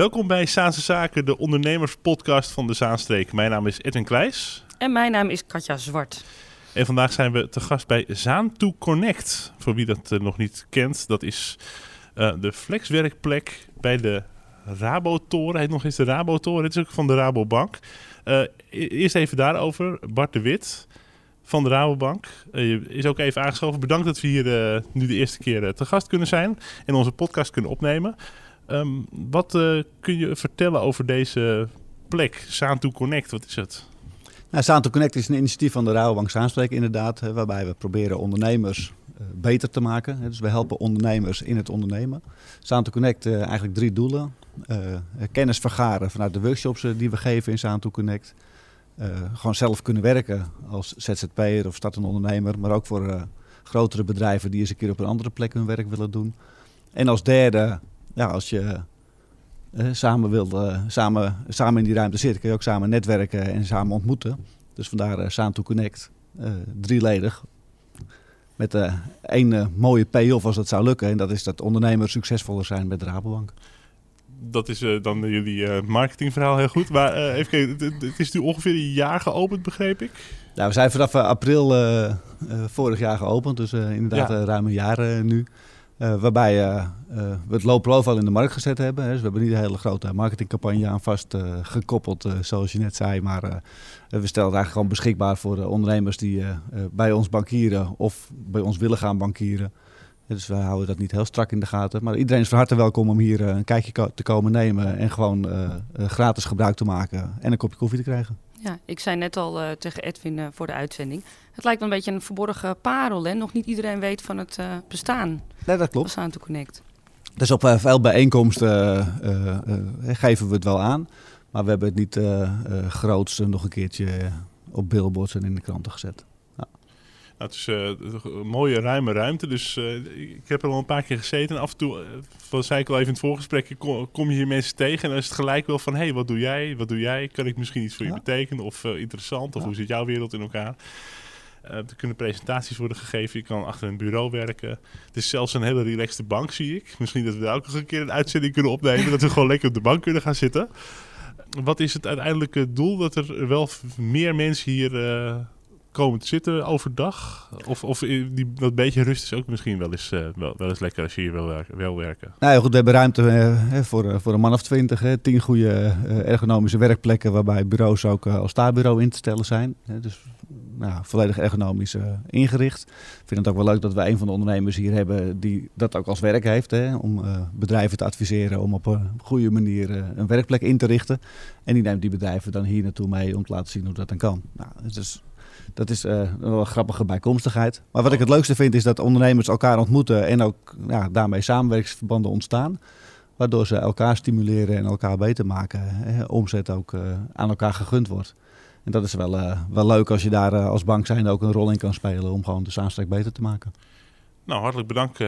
Welkom bij Zaanse Zaken, de ondernemerspodcast van de Zaanstreek. Mijn naam is Edwin Kleijs. En mijn naam is Katja Zwart. En vandaag zijn we te gast bij Zaan to Connect. Voor wie dat uh, nog niet kent, dat is uh, de flexwerkplek bij de Rabotoren. Heet nog eens de Rabotoren. Het is ook van de Rabobank. Uh, eerst even daarover. Bart de Wit van de Rabobank is ook even aangeschoven. Bedankt dat we hier nu de eerste keer te gast kunnen zijn en onze podcast kunnen opnemen. Um, wat uh, kun je vertellen over deze plek, Saanto Connect? Wat is het? Nou, Saanto Connect is een initiatief van de Rabobank Zaanspreek inderdaad, waarbij we proberen ondernemers uh, beter te maken. Dus we helpen ondernemers in het ondernemen. Saanto Connect uh, eigenlijk drie doelen. kennis vergaren vanuit de workshops die we geven in Saanto Connect. gewoon zelf kunnen werken als ZZP'er of startende ondernemer, maar ook voor grotere bedrijven die eens een keer op een andere plek hun werk willen doen. En als derde ja, als je uh, samen wil, uh, samen, samen in die ruimte zitten, kun je ook samen netwerken en samen ontmoeten. Dus vandaar uh, Saan to Connect, drieledig. Met één mooie payoff als dat zou lukken. En dat is dat ondernemers succesvoller zijn met de Rabobank. Dat is dan jullie marketingverhaal heel goed. Maar even kijken, het is nu ongeveer een jaar geopend, begreep ik? Ja, we zijn vanaf april vorig jaar geopend. Dus inderdaad ja. ruim een jaar nu. Uh, waarbij uh, uh, we het low profile in de markt gezet hebben. Hè. Dus we hebben niet een hele grote marketingcampagne aan vast gekoppeld, zoals je net zei. Maar we stellen het eigenlijk gewoon beschikbaar voor de ondernemers die bij ons bankieren of bij ons willen gaan bankieren. Dus we houden dat niet heel strak in de gaten. Maar iedereen is van harte welkom om hier een kijkje te komen nemen en gewoon gratis gebruik te maken en een kopje koffie te krijgen. Ja, ik zei net al uh, tegen Edwin uh, voor de uitzending. Het lijkt wel een beetje een verborgen parel. Hè? Nog niet iedereen weet van het uh, bestaan. Nee, dat klopt. Van to Connect. Dus op veel bijeenkomsten geven we het wel aan. Maar we hebben het niet groots nog een keertje op billboards en in de kranten gezet. Het is uh, een mooie ruime ruimte. Dus uh, ik heb er al een paar keer gezeten. En af en toe, uh, wat zei ik al even in het voorgesprek, kom, kom, je hier mensen tegen. En dan is het gelijk wel van, hé, hey, wat doe jij? Wat doe jij? Kan ik misschien iets voor ja. je betekenen? Of interessant? Of ja. hoe zit jouw wereld in elkaar? er kunnen presentaties worden gegeven. Je kan achter een bureau werken. Het is zelfs een hele relaxte bank, zie ik. Misschien dat we daar ook nog een keer een uitzending kunnen opnemen. dat we gewoon lekker op de bank kunnen gaan zitten. Wat is het uiteindelijke doel? Dat er wel meer mensen hier komen te zitten overdag? Of, of die, dat beetje rust is ook misschien wel eens, uh, wel, wel, eens lekker als je hier wil, werken, wil werken? Nou ja, goed, we hebben ruimte uh, voor, voor een man of twintig. Tien goede ergonomische werkplekken waarbij bureaus ook als staarbureau in te stellen zijn. dus nou, volledig ergonomisch ingericht. Ik vind het ook wel leuk dat we een van de ondernemers hier hebben die dat ook als werk heeft. Hè, om bedrijven te adviseren om op een goede manier een werkplek in te richten. En die neemt die bedrijven dan hier naartoe mee om te laten zien hoe dat dan kan. Nou, het is dat is uh, een grappige bijkomstigheid. Maar wat ik het leukste vind is dat ondernemers elkaar ontmoeten en ook ja, daarmee samenwerkingsverbanden ontstaan. Waardoor ze elkaar stimuleren en elkaar beter maken. Hè, omzet ook uh, aan elkaar gegund wordt. En dat is wel, uh, wel leuk als je daar als bank zijn ook een rol in kan spelen om gewoon de samenstrek beter te maken. Nou, hartelijk bedankt,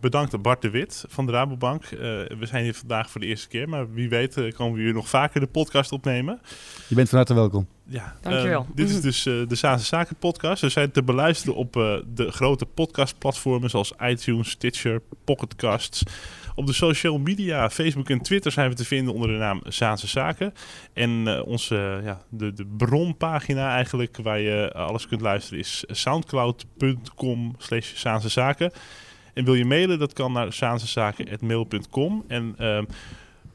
bedankt Bart de Wit van de Rabobank. Uh, we zijn hier vandaag voor de eerste keer, maar wie weet uh, komen we hier nog vaker de podcast opnemen. Je bent van harte welkom. Ja, Dankjewel. Uh, dit is dus uh, de Zaanse Zaken podcast. We zijn te beluisteren op uh, de grote podcastplatformen zoals iTunes, Stitcher, Pocketcasts. Op de social media, Facebook en Twitter zijn we te vinden onder de naam Zaanse Zaken. En onze, ja, de, de bronpagina eigenlijk waar je alles kunt luisteren is soundcloud.com slash Zaanse Zaken. En wil je mailen, dat kan naar zaansezaken.mail.com. En...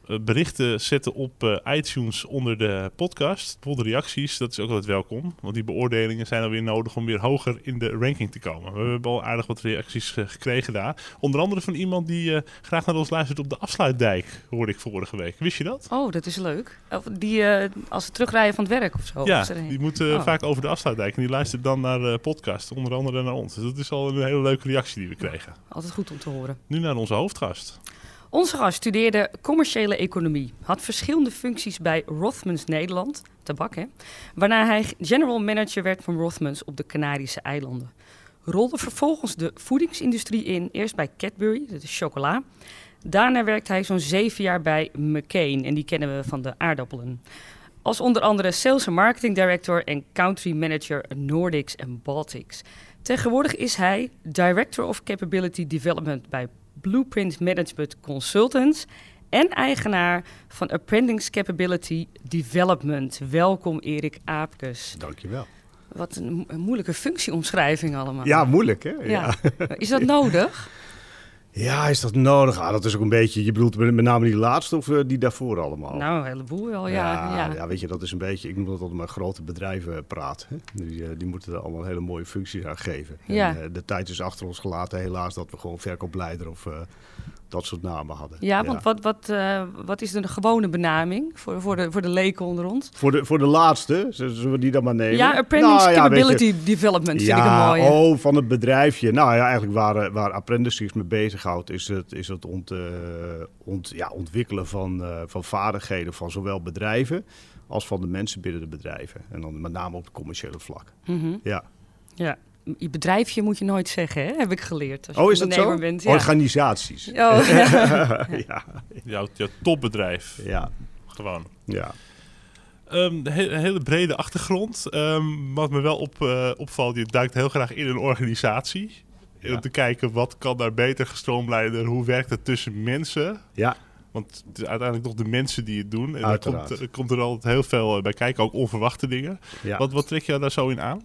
Eh, berichten zetten op uh, iTunes onder de podcast. Bijvoorbeeld reacties, dat is ook altijd welkom. Want die beoordelingen zijn alweer nodig om weer hoger in de ranking te komen. We hebben al aardig wat reacties uh, gekregen daar. Onder andere van iemand die graag naar ons luistert op de afsluitdijk, hoorde ik vorige week. Wist je dat? Oh, dat is leuk. Of die als ze terugrijden van het werk of zo. Ja, die moeten oh. vaak over de afsluitdijk. En die luistert dan naar de podcast, onder andere naar ons. Dus dat is al een hele leuke reactie die we kregen. Altijd goed om te horen. Nu naar onze hoofdgast. Onze gast studeerde commerciële economie, had verschillende functies bij Rothmans Nederland, tabak hè, waarna hij general manager werd van Rothmans op de Canarische eilanden. Rolde vervolgens de voedingsindustrie in, eerst bij Cadbury, dat is chocola. Daarna werkte hij zo'n zeven jaar bij McCain en die kennen we van de aardappelen. Als onder andere Sales and Marketing Director en Country Manager Nordics en Baltics. Tegenwoordig is hij Director of Capability Development bij Blueprint Management Consultants en eigenaar van Apprentice Capability Development. Welkom Erik Aapkes. Dankjewel. Wat een, mo- een moeilijke functieomschrijving allemaal. Ja, moeilijk hè? Ja. Is dat nodig? Ja, is dat nodig? Ah, dat is ook een beetje, je bedoelt met name die laatste of eh, die daarvoor allemaal? Nou, een heleboel wel, ja. ja, ja, weet je, dat is een beetje, ik noem dat altijd maar grote bedrijven praat. Hè? Die, eh, die moeten er allemaal hele mooie functies aan geven. Ja. En, eh, de tijd is achter ons gelaten helaas dat we gewoon verkoopleider of eh, dat soort namen hadden. Ja, want Wat, wat, eh, wat is de gewone benaming voor, voor, de, voor de leken onder ons? Voor de, voor de laatste, zullen we die dan maar nemen? Ja, Apprentice Nou je, Capability Development vind ik een mooie. oh, van het bedrijfje. Nou ja, eigenlijk waar, eh, waar Apprentices mee bezighoudt, is het, is het ont, eh, ont, ja, ontwikkelen van, eh, van vaardigheden van zowel bedrijven als van de mensen binnen de bedrijven. En dan met name op het commerciële vlak. Mhm. Ja. Ja. Je bedrijfje moet je nooit zeggen, hè? heb ik geleerd. Als je Oh, is dat zo? Bent, ja. Organisaties. Oh, ja. ja, Jouw, jouw topbedrijf. ja, Gewoon. ja. Ehm, he- een hele brede achtergrond. Ehm, wat me wel op, eh, opvalt, je duikt heel graag in een organisatie. Ja. Om te kijken wat kan daar beter gestroomlijnder, hoe werkt het tussen mensen. ja. Want het is uiteindelijk toch de mensen die het doen. En Uiteraard. er komt, er komt er altijd heel veel eh, bij kijken, ook onverwachte dingen. ja. Wat, wat trek je daar zo in aan?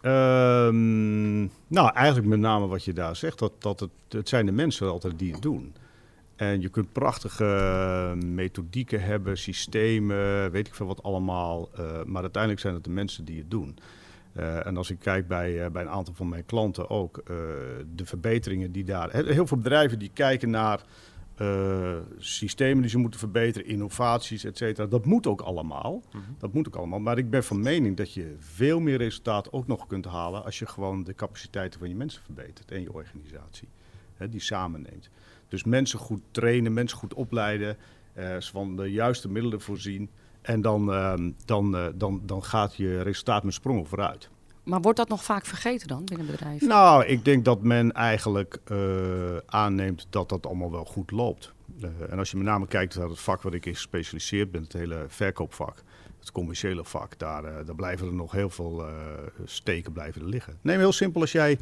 Ehm, nou, eigenlijk met name wat je daar zegt, dat, dat het, het zijn de mensen altijd die het doen. En je kunt prachtige eh, methodieken hebben, systemen, weet ik veel wat allemaal. eh, maar uiteindelijk zijn het de mensen die het doen. Eh, en als ik kijk bij, eh, bij een aantal van mijn klanten ook, eh, de verbeteringen die daar... Heel veel bedrijven die kijken naar systemen die ze moeten verbeteren, innovaties, et cetera. Dat moet ook allemaal. Dat moet ook allemaal. Maar ik ben van mening dat je veel meer resultaat ook nog kunt halen als je gewoon de capaciteiten van je mensen verbetert en je organisatie. Hè, die samenneemt. Dus mensen goed trainen, mensen goed opleiden, ze van de juiste middelen voorzien. En dan, ehm, dan, eh, dan, dan gaat je resultaat met sprongen vooruit. Maar wordt dat nog vaak vergeten dan binnen bedrijven? Nou, ik denk dat men eigenlijk eh, aanneemt dat dat allemaal wel goed loopt. Eh, en als je met name kijkt naar het vak wat ik in gespecialiseerd ben, het hele verkoopvak, het commerciële vak, daar, daar blijven er nog heel veel steken blijven liggen. Neem heel simpel als jij,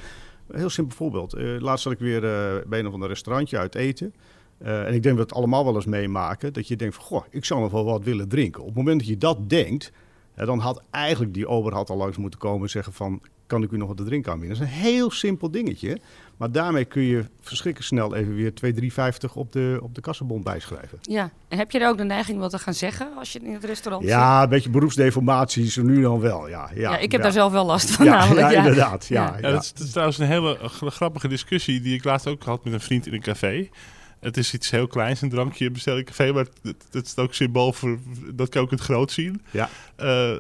een heel simpel voorbeeld. Laatst zat ik weer bij een of ander restaurantje uit eten. Eh, en ik denk dat we het allemaal wel eens meemaken. Dat je denkt van, goh, ik zou nog wel wat willen drinken. Op het moment dat je dat denkt, dan had eigenlijk die ober had al langs moeten komen en zeggen van... kan ik u nog wat te drinken aanbieden? Dat is een heel simpel dingetje. Maar daarmee kun je verschrikkelijk snel even weer 2,350 op de, op de kassenbon bijschrijven. Ja. En heb je daar ook de neiging wat te gaan zeggen als je in het restaurant zit? Ja, een beetje beroepsdeformatie zo nu dan wel. Ja, ja, Ja, ik heb ja. daar zelf wel last van ja, namelijk. ja, Ja, inderdaad. Ja, Ja. ja. Ja, dat, is, dat is trouwens een hele grappige discussie die ik laatst ook had met een vriend in een café. Het is iets heel kleins, een drankje bestel ik café, maar het, het is ook symbool voor, dat kan je ook het groot zien. Ja. Eh,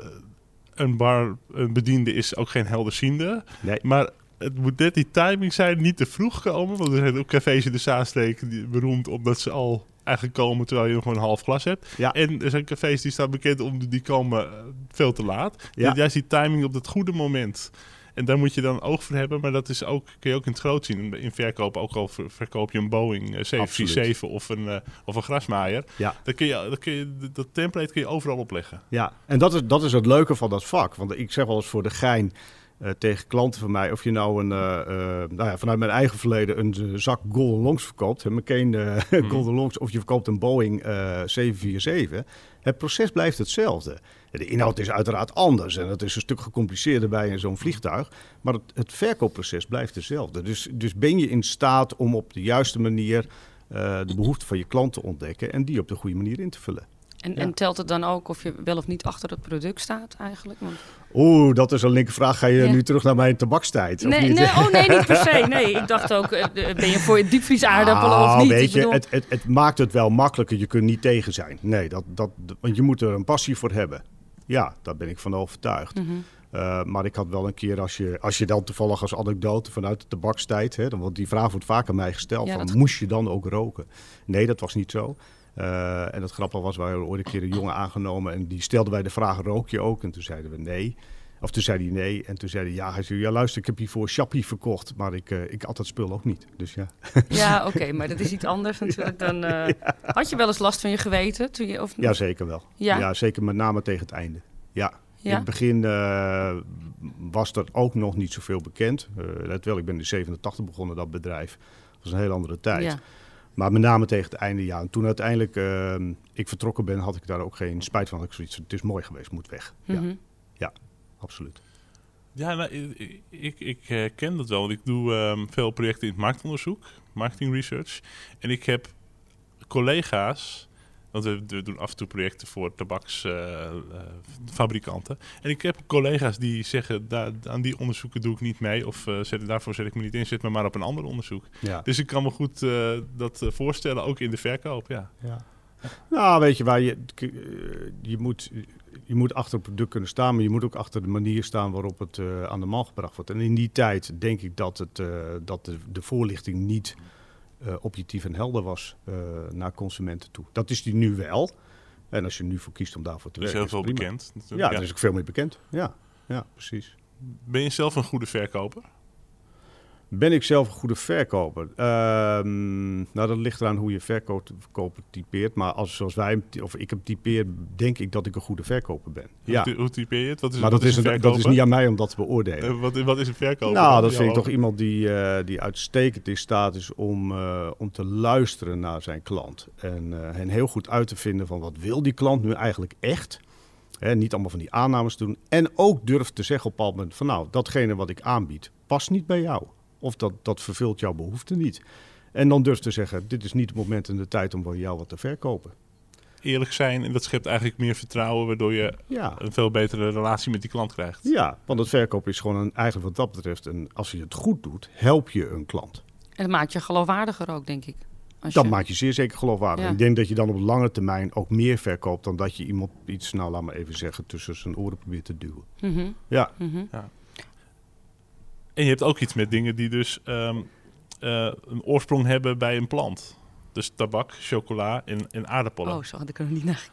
een bar, een bediende is ook geen helderziende, Nee. maar het moet net die timing zijn, niet te vroeg komen, want er zijn ook cafés in de Zaanstreek beroemd omdat ze al eigenlijk komen terwijl je nog een half glas hebt. Ja. En er zijn cafés die staan bekend om die komen eh, veel te laat. Ja. Juist die timing op dat goede moment. En daar moet je dan oog voor hebben, maar dat is ook, kun je ook in het groot zien. In verkoop, ook al ver- verkoop je een Boeing eh, 747 of een, eh, of een grasmaaier. Ja. Dan kun je, dan kun je, dat template kun je overal opleggen. Ja, en dat is, dat is het leuke van dat vak. Want ik zeg wel eens voor de gein eh, tegen klanten van mij... of je nou een, eh, eh, nou ja, vanuit mijn eigen verleden een zak Golden Longs verkoopt... een McCain eh, Golden Longs, of je verkoopt een Boeing eh, 747... het proces blijft hetzelfde. De inhoud is uiteraard anders en het is een stuk gecompliceerder bij zo'n vliegtuig. Maar het, het verkoopproces blijft hetzelfde. Dus, dus ben je in staat om op de juiste manier... de behoeften van je klant te ontdekken en die op de goede manier in te vullen. En, Ja. en telt het dan ook of je wel of niet achter het product staat eigenlijk? Want... Oeh, dat is een linker vraag. Ga je Ja. nu terug naar mijn tabakstijd? of Nee, niet? nee, oh nee, niet per se. Nee, ik dacht ook, eh, eh, ben je voor diepvriesaardappelen of Nou, niet? Weet bedoel, je, het, het, het maakt het wel makkelijker. Je kunt niet tegen zijn. Nee, dat, dat, want je moet er een passie voor hebben. Ja, daar ben ik van overtuigd. Mhm. Uh, maar ik had wel een keer, als je, als je dan toevallig als anekdote vanuit de tabakstijd, hè, dan, want die vraag wordt vaak aan mij gesteld, Ja, van, dat- moest je dan ook roken? Nee, dat was niet zo. Uh, en het grappige was, wij hadden ooit een keer een jongen aangenomen en die stelde wij de vraag, rook je ook? En toen zeiden we nee. Of toen zei hij nee. En toen zei hij, ja, hij zei, ja luister, ik heb hiervoor Chappie verkocht, maar ik, uh, ik at dat spul ook niet. Dus ja. Ja, oké, maar dat is iets anders natuurlijk dan... eh, Had je wel eens last van je geweten? Toen je, of... ja, zeker wel. Ja. ja, zeker met name tegen het einde. Ja. Ja? In het begin uh, was er ook nog niet zoveel bekend. Let wel, ik ben in 87 begonnen, dat bedrijf. Dat was een heel andere tijd. Ja. Maar met name tegen het einde, ja. En toen uiteindelijk ehm, ik vertrokken ben, had ik daar ook geen spijt van. Ik zoiets, het is mooi geweest, moet weg. Ja, Mhm. absoluut. Ja, nou, ik, ik, ik ken dat wel. Want ik doe ehm, veel projecten in het marktonderzoek, marketing research. En ik heb collega's, want we, we doen af en toe projecten voor tabaksfabrikanten. en ik heb collega's die zeggen, daar, aan die onderzoeken doe ik niet mee. Of eh, zet, daarvoor zet ik me niet in, zet me maar op een ander onderzoek. Ja. Dus ik kan me goed eh, dat eh, voorstellen, ook in de verkoop, ja. Ja. Nou, weet je waar je, je moet, je moet achter het product kunnen staan, maar je moet ook achter de manier staan waarop het aan de man gebracht wordt. En in die tijd denk ik dat, het, dat de, de voorlichting niet eh, objectief en helder was eh, naar consumenten toe. Dat is die nu wel. En als je nu voor kiest om daarvoor te Er is werken, heel veel is bekend. Ja, natuurlijk, er is ook veel meer bekend. Ja, ja, precies. Ben je zelf een goede verkoper? Ben ik zelf een goede verkoper? Ehm, nou, dat ligt eraan hoe je verkoper typeert. Maar als, zoals wij hem, of ik hem typeer, denk ik dat ik een goede verkoper ben. Ja, Hoe, hoe typeer je het? Wat is, maar wat dat is, een dat is niet aan mij om dat te beoordelen. Eh, wat, wat is een verkoper? nou, dat vind ik toch iemand die, eh, die uitstekend in staat is om, eh, om te luisteren naar zijn klant. En hen heel goed uit te vinden van wat wil die klant nu eigenlijk echt. Hè, niet allemaal van die aannames doen. En ook durft te zeggen op een bepaald moment van nou, datgene wat ik aanbied past niet bij jou. Of dat, dat vervult jouw behoefte niet. En dan durft te zeggen, dit is niet het moment en de tijd om voor jou wat te verkopen. Eerlijk zijn en dat schept eigenlijk meer vertrouwen, waardoor je Ja, een veel betere relatie met die klant krijgt. ja want het verkopen is gewoon een, eigenlijk wat dat betreft, en als je het goed doet, help je een klant. En dat maakt je geloofwaardiger ook, denk ik. Als Dat je- maakt je zeer zeker geloofwaardig. Ja. Ik denk dat je dan op lange termijn ook meer verkoopt dan dat je iemand iets, nou laat maar even zeggen, tussen zijn oren probeert te duwen. Mhm, Ja, mhm. En je hebt ook iets met dingen die dus ehm, eh, een oorsprong hebben bij een plant. Dus tabak, chocola en, en aardappelen. Oh, zo had ik er nog niet naar.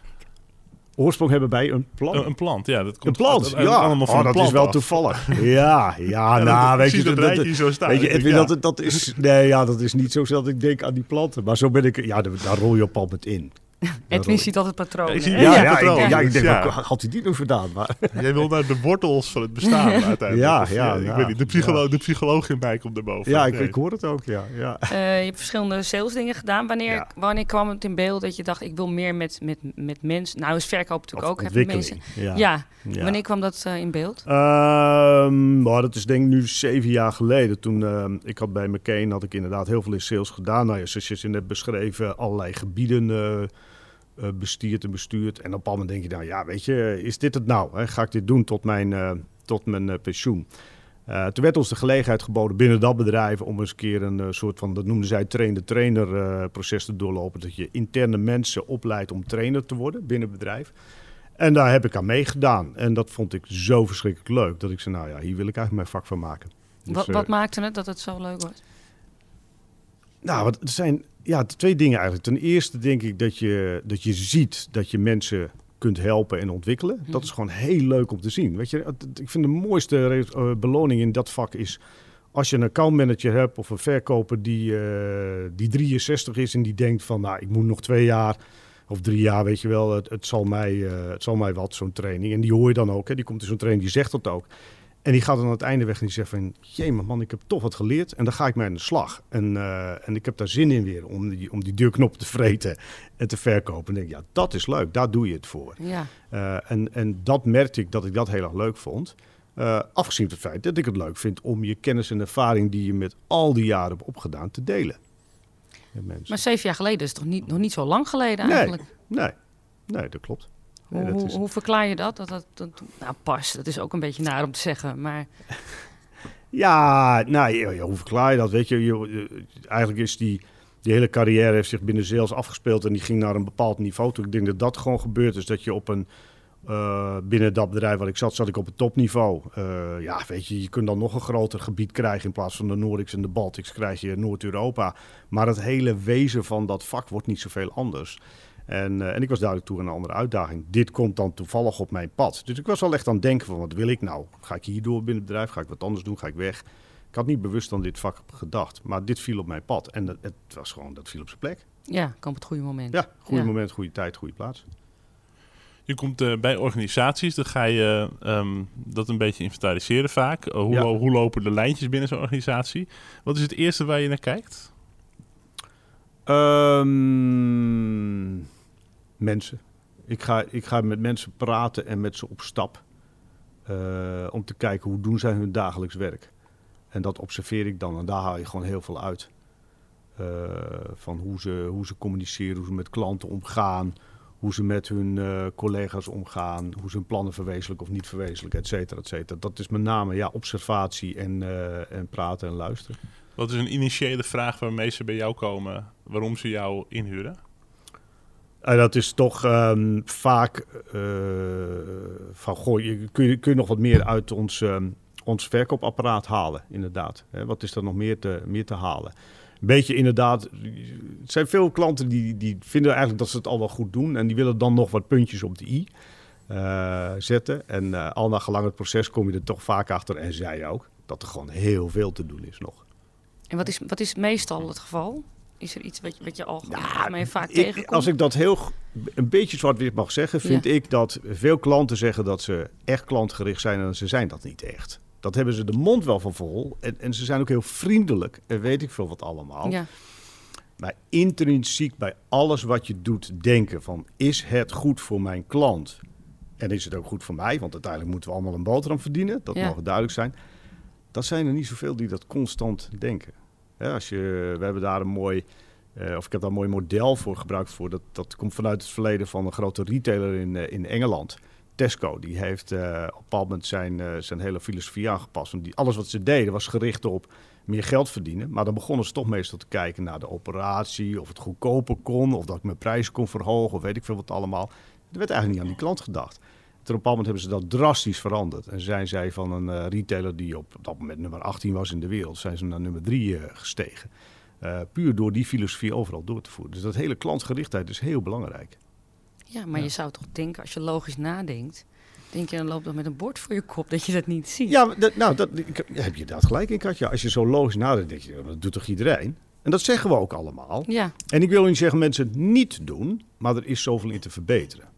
oorsprong hebben bij een plant. Een, een plant, ja. Dat een komt plant, uit- ja. allemaal van Oh, een dat plant is wel af. toevallig. Ja, ja, Ja, nou, dat- weet je, dat dat, rijtje zo staan. weet je Edwin, ja. dat, dat is, nee, ja, dat is niet zo dat ik denk aan die planten. Maar zo ben ik, ja, daar, daar rol je op al met in. Edwin ziet altijd patronen. Ik zie-? Ja, Ja, ja, patroon. ik, ja, ik denk, Ja. had hij die nou gedaan? Maar, Jij wil naar de wortels van het bestaan uiteindelijk. Ja, Of, ja, ik ja, weet niet, de, psycholo ja. de psycholoog in mij komt erboven. ja, ik, Nee. ik hoor het ook, ja. ja. Eh, je hebt verschillende salesdingen gedaan. Wanneer, Ja. wanneer kwam het in beeld dat je dacht, ik wil meer met, met, met mensen... Nou is verkoop natuurlijk Of ook. ontwikkeling. mensen. Ja. Ja. Ja. wanneer kwam dat eh, in beeld? Ehm, nou, dat is denk ik nu zeven jaar geleden. Toen ehm, ik had bij McCain had ik inderdaad heel veel in sales gedaan. Nou ja, zoals je net beschreven, allerlei gebieden eh bestierd en bestuurd. En op een bepaald moment denk je, nou ja, weet je, is dit het nou? Hè? Ga ik dit doen tot mijn, eh, tot mijn eh, pensioen? Eh, toen werd ons de gelegenheid geboden binnen dat bedrijf om eens een keer een soort van, dat noemden zij train-de-trainer eh, proces te doorlopen. Dat je interne mensen opleidt om trainer te worden binnen het bedrijf. En daar heb ik aan meegedaan. En dat vond ik zo verschrikkelijk leuk dat ik zei, nou ja, hier wil ik eigenlijk mijn vak van maken. Dus, wat, eh, wat maakte het dat het zo leuk was? Nou, wat, het zijn ja, twee dingen eigenlijk. Ten eerste denk ik dat je, dat je ziet dat je mensen kunt helpen en ontwikkelen. Dat is gewoon heel leuk om te zien. Weet je, ik vind de mooiste eh, beloning in dat vak is als je een accountmanager hebt of een verkoper die, eh, die 63 is en die denkt van, nou, ik moet nog twee jaar of drie jaar, weet je wel, het, het, zal, mij, eh, het zal mij wat, zo'n training. En die hoor je dan ook, hè, die komt in zo'n training, die zegt dat ook. En die gaat dan aan het einde weg en die zegt van... Jee, man, ik heb toch wat geleerd en dan ga ik mee aan de slag. En, eh, en ik heb daar zin in weer om die, om die deurknop te vreten en te verkopen. En denk ik, ja, dat is leuk, daar doe je het voor. Ja. Eh, en, en dat merkte ik dat ik dat heel erg leuk vond. Eh, afgezien van het feit dat ik het leuk vind om je kennis en ervaring... die je met al die jaren hebt opgedaan, te delen. Met mensen. Maar zeven jaar geleden is toch niet, nog niet zo lang geleden Nee. eigenlijk? Nee, nee, dat klopt. Nee, Hoe, hoe, is- hoe verklaar je dat? dat, dat, dat nou, pas, dat is ook een beetje naar om te zeggen. Maar Ja, nou, ja, hoe verklaar je dat? Weet je, je, eigenlijk is die, die hele carrière heeft zich binnen sales afgespeeld en die ging naar een bepaald niveau. Toen ik denk dat dat gewoon gebeurd is, dat je op een, eh, binnen dat bedrijf waar ik zat, zat ik op het topniveau. Eh, ja, weet je, je kunt dan nog een groter gebied krijgen in plaats van de Nordics en de Baltics krijg je Noord-Europa. Maar het hele wezen van dat vak wordt niet zoveel anders. En, eh, en ik was duidelijk toe aan een andere uitdaging. Dit komt dan toevallig op mijn pad. Dus ik was wel echt aan het denken van, wat wil ik nou? Ga ik hier door binnen het bedrijf? Ga ik wat anders doen? Ga ik weg? Ik had niet bewust aan dit vak gedacht. Maar dit viel op mijn pad. En dat, het was gewoon, dat viel op zijn plek. ja, kan op het goede moment. Ja, goede Ja. moment, goede tijd, goede plaats. Je komt eh, bij organisaties, dan ga je ehm, dat een beetje inventariseren vaak. Eh, hoe, Ja. hoe lopen de lijntjes binnen zo'n organisatie? Wat is het eerste waar je naar kijkt? Ehm, mensen. Ik ga, ik ga met mensen praten en met ze op stap. eh, om te kijken hoe doen zij hun dagelijks werk. En dat observeer ik dan. En daar haal je gewoon heel veel uit. Eh, van hoe ze, hoe ze communiceren, hoe ze met klanten omgaan. Hoe ze met hun eh, collega's omgaan. Hoe ze hun plannen verwezenlijken of niet verwezenlijken, et cetera, et cetera. Dat is met name ja, observatie en, en praten en luisteren. Wat is een initiële vraag waarmee ze bij jou komen, waarom ze jou inhuren? En dat is toch ehm, vaak eh, van, goh, je, kun, je, kun je nog wat meer uit ons, ehm, ons verkoopapparaat halen, inderdaad. Hè, wat is er nog meer te, meer te halen? Een beetje inderdaad, er zijn veel klanten die, die vinden eigenlijk dat ze het al wel goed doen. En die willen dan nog wat puntjes op de i eh, zetten. En eh, al na gelang het proces kom je er toch vaak achter, en zij ook, dat er gewoon heel veel te doen is nog. En wat is, wat is meestal het geval? Is er iets wat je, wat je al algemeen vaak Ik, tegenkomt? als ik dat heel een beetje zwart-wit mag zeggen, vind ik dat veel klanten zeggen dat ze echt klantgericht zijn en ze zijn dat niet echt. Dat hebben ze de mond wel van vol en, en ze zijn ook heel vriendelijk en weet ik veel wat allemaal. Ja. Maar intrinsiek bij alles wat je doet denken van is het goed voor mijn klant? En is het ook goed voor mij? Want uiteindelijk moeten we allemaal een boterham verdienen. Dat Ja. mag duidelijk zijn. Dat zijn er niet zoveel die dat constant denken. Als je, we hebben daar een mooi, eh, of ik heb daar een mooi model voor gebruikt voor. Dat, dat komt vanuit het verleden van een grote retailer in, eh, in Engeland. Tesco, die heeft eh, op een bepaald moment zijn, zijn hele filosofie aangepast. Die, alles wat ze deden was gericht op meer geld verdienen. Maar dan begonnen ze toch meestal te kijken naar de operatie, of het goedkoper kon, of dat ik mijn prijs kon verhogen, of weet ik veel wat allemaal. Er werd eigenlijk niet aan die klant gedacht. Toen op een bepaald moment hebben ze dat drastisch veranderd. En zijn zij van een eh, retailer die op dat moment nummer 18 was in de wereld, zijn ze naar nummer 3 gestegen. Eh, puur door die filosofie overal door te voeren. Dus dat hele klantgerichtheid is heel belangrijk. ja, maar je zou toch denken, als je logisch nadenkt... denk je, dan loopt dat met een bord voor je kop dat je dat niet ziet. Ja, dat, nou, dat, ik, heb je dat gelijk in, Katja. Als je zo logisch nadenkt, denk je, dat doet toch iedereen? En dat zeggen we ook allemaal. Ja, En ik wil niet zeggen mensen het niet doen, maar er is zoveel in te verbeteren.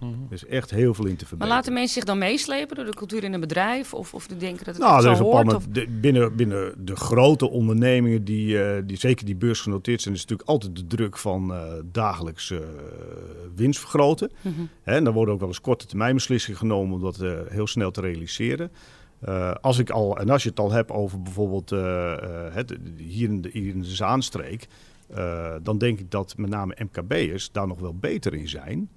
Mhm. Er is echt heel veel in te maar verbeteren. laten mensen zich dan meeslepen door de cultuur in een bedrijf? Of, of die denken dat het Nou, is zo hoort? Of... de- binnen, binnen de grote ondernemingen, die, eh, die zeker die beursgenoteerd zijn, is natuurlijk altijd de druk van eh, dagelijks eh, winst vergroten. Hè, en dan worden ook wel eens korte termijn beslissingen genomen om dat eh, heel snel te realiseren. Eh, als ik al, en als je het al hebt over bijvoorbeeld eh, eh, het, hier, in de, hier in de Zaanstreek, eh, dan denk ik dat met name MKB'ers daar nog wel beter in zijn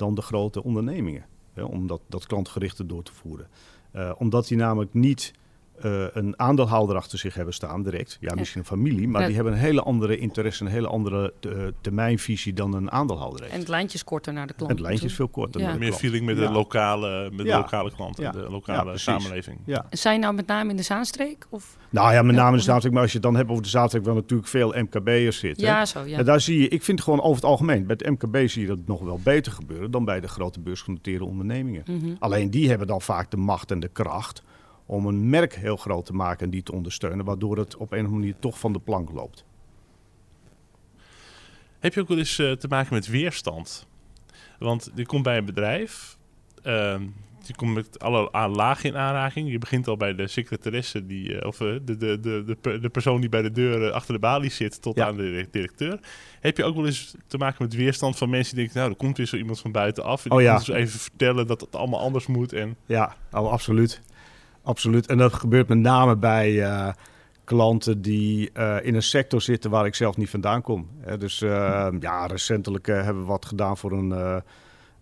dan de grote ondernemingen. Hè, om dat, dat klantgerichte door te voeren. Eh, omdat die namelijk niet eh, een aandeelhouder achter zich hebben staan direct. Ja, Ja. misschien een familie, maar Ja. die hebben een hele andere interesse, een hele andere eh, termijnvisie dan een aandeelhouder heeft. En het lijntje is korter naar de En klant. het lijntje is veel korter. Ja. Meer klant. feeling met de Ja. lokale, met Ja. de lokale klanten, Ja. de lokale samenleving. Ja. Zijn nou met name in de Zaanstreek? Of? Nou ja, met name de zaterdag, maar als je het dan hebt over de zaterdag, waar natuurlijk veel MKB'ers zitten. Ja, zo, ja. En daar zie je, ik vind gewoon over het algemeen, bij het MKB zie je dat nog wel beter gebeuren dan bij de grote beursgenoteerde ondernemingen. Mhm. Alleen die hebben dan vaak de macht en de kracht om een merk heel groot te maken en die te ondersteunen, waardoor het op een of andere manier toch van de plank loopt. Heb je ook wel eens eh, te maken met weerstand? Want je komt bij een bedrijf, ehm, je komt met alle lagen in aanraking. Je begint al bij de secretaresse, die, eh, of eh, de, de, de, de, per- de persoon die bij de deur achter de balie zit, tot Ja. aan de direct- directeur. Heb je ook wel eens te maken met weerstand van mensen die denken, nou, er komt weer zo iemand van buitenaf. En die Oh ja. dus even vertellen dat het allemaal anders moet. En Ja, oh, absoluut. Absoluut. En dat gebeurt met name bij eh, klanten die eh, in een sector zitten waar ik zelf niet vandaan kom. Hè, dus eh, ja, recentelijk hebben we wat gedaan voor een, eh,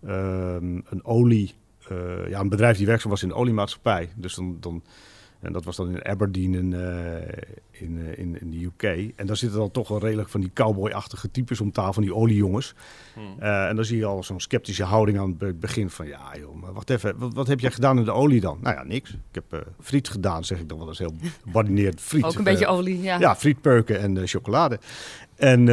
ehm, een olie. ja, een bedrijf die werkzaam was in de oliemaatschappij. Dus dan, dan, en dat was dan in Aberdeen in, eh, in, eh, in, in de UK. En daar zitten dan toch wel redelijk van die cowboy-achtige types om tafel, van die oliejongens. Hmm. Eh, en dan zie je al zo'n sceptische houding aan het be- begin van... ja joh, maar wacht even, wat, wat heb jij gedaan in de olie dan? Nou ja, niks. Ik heb friet gedaan, zeg ik dan wel eens heel badineerd. Friet. Ook een beetje olie, ja. Ja, frietpeuken en chocolade. En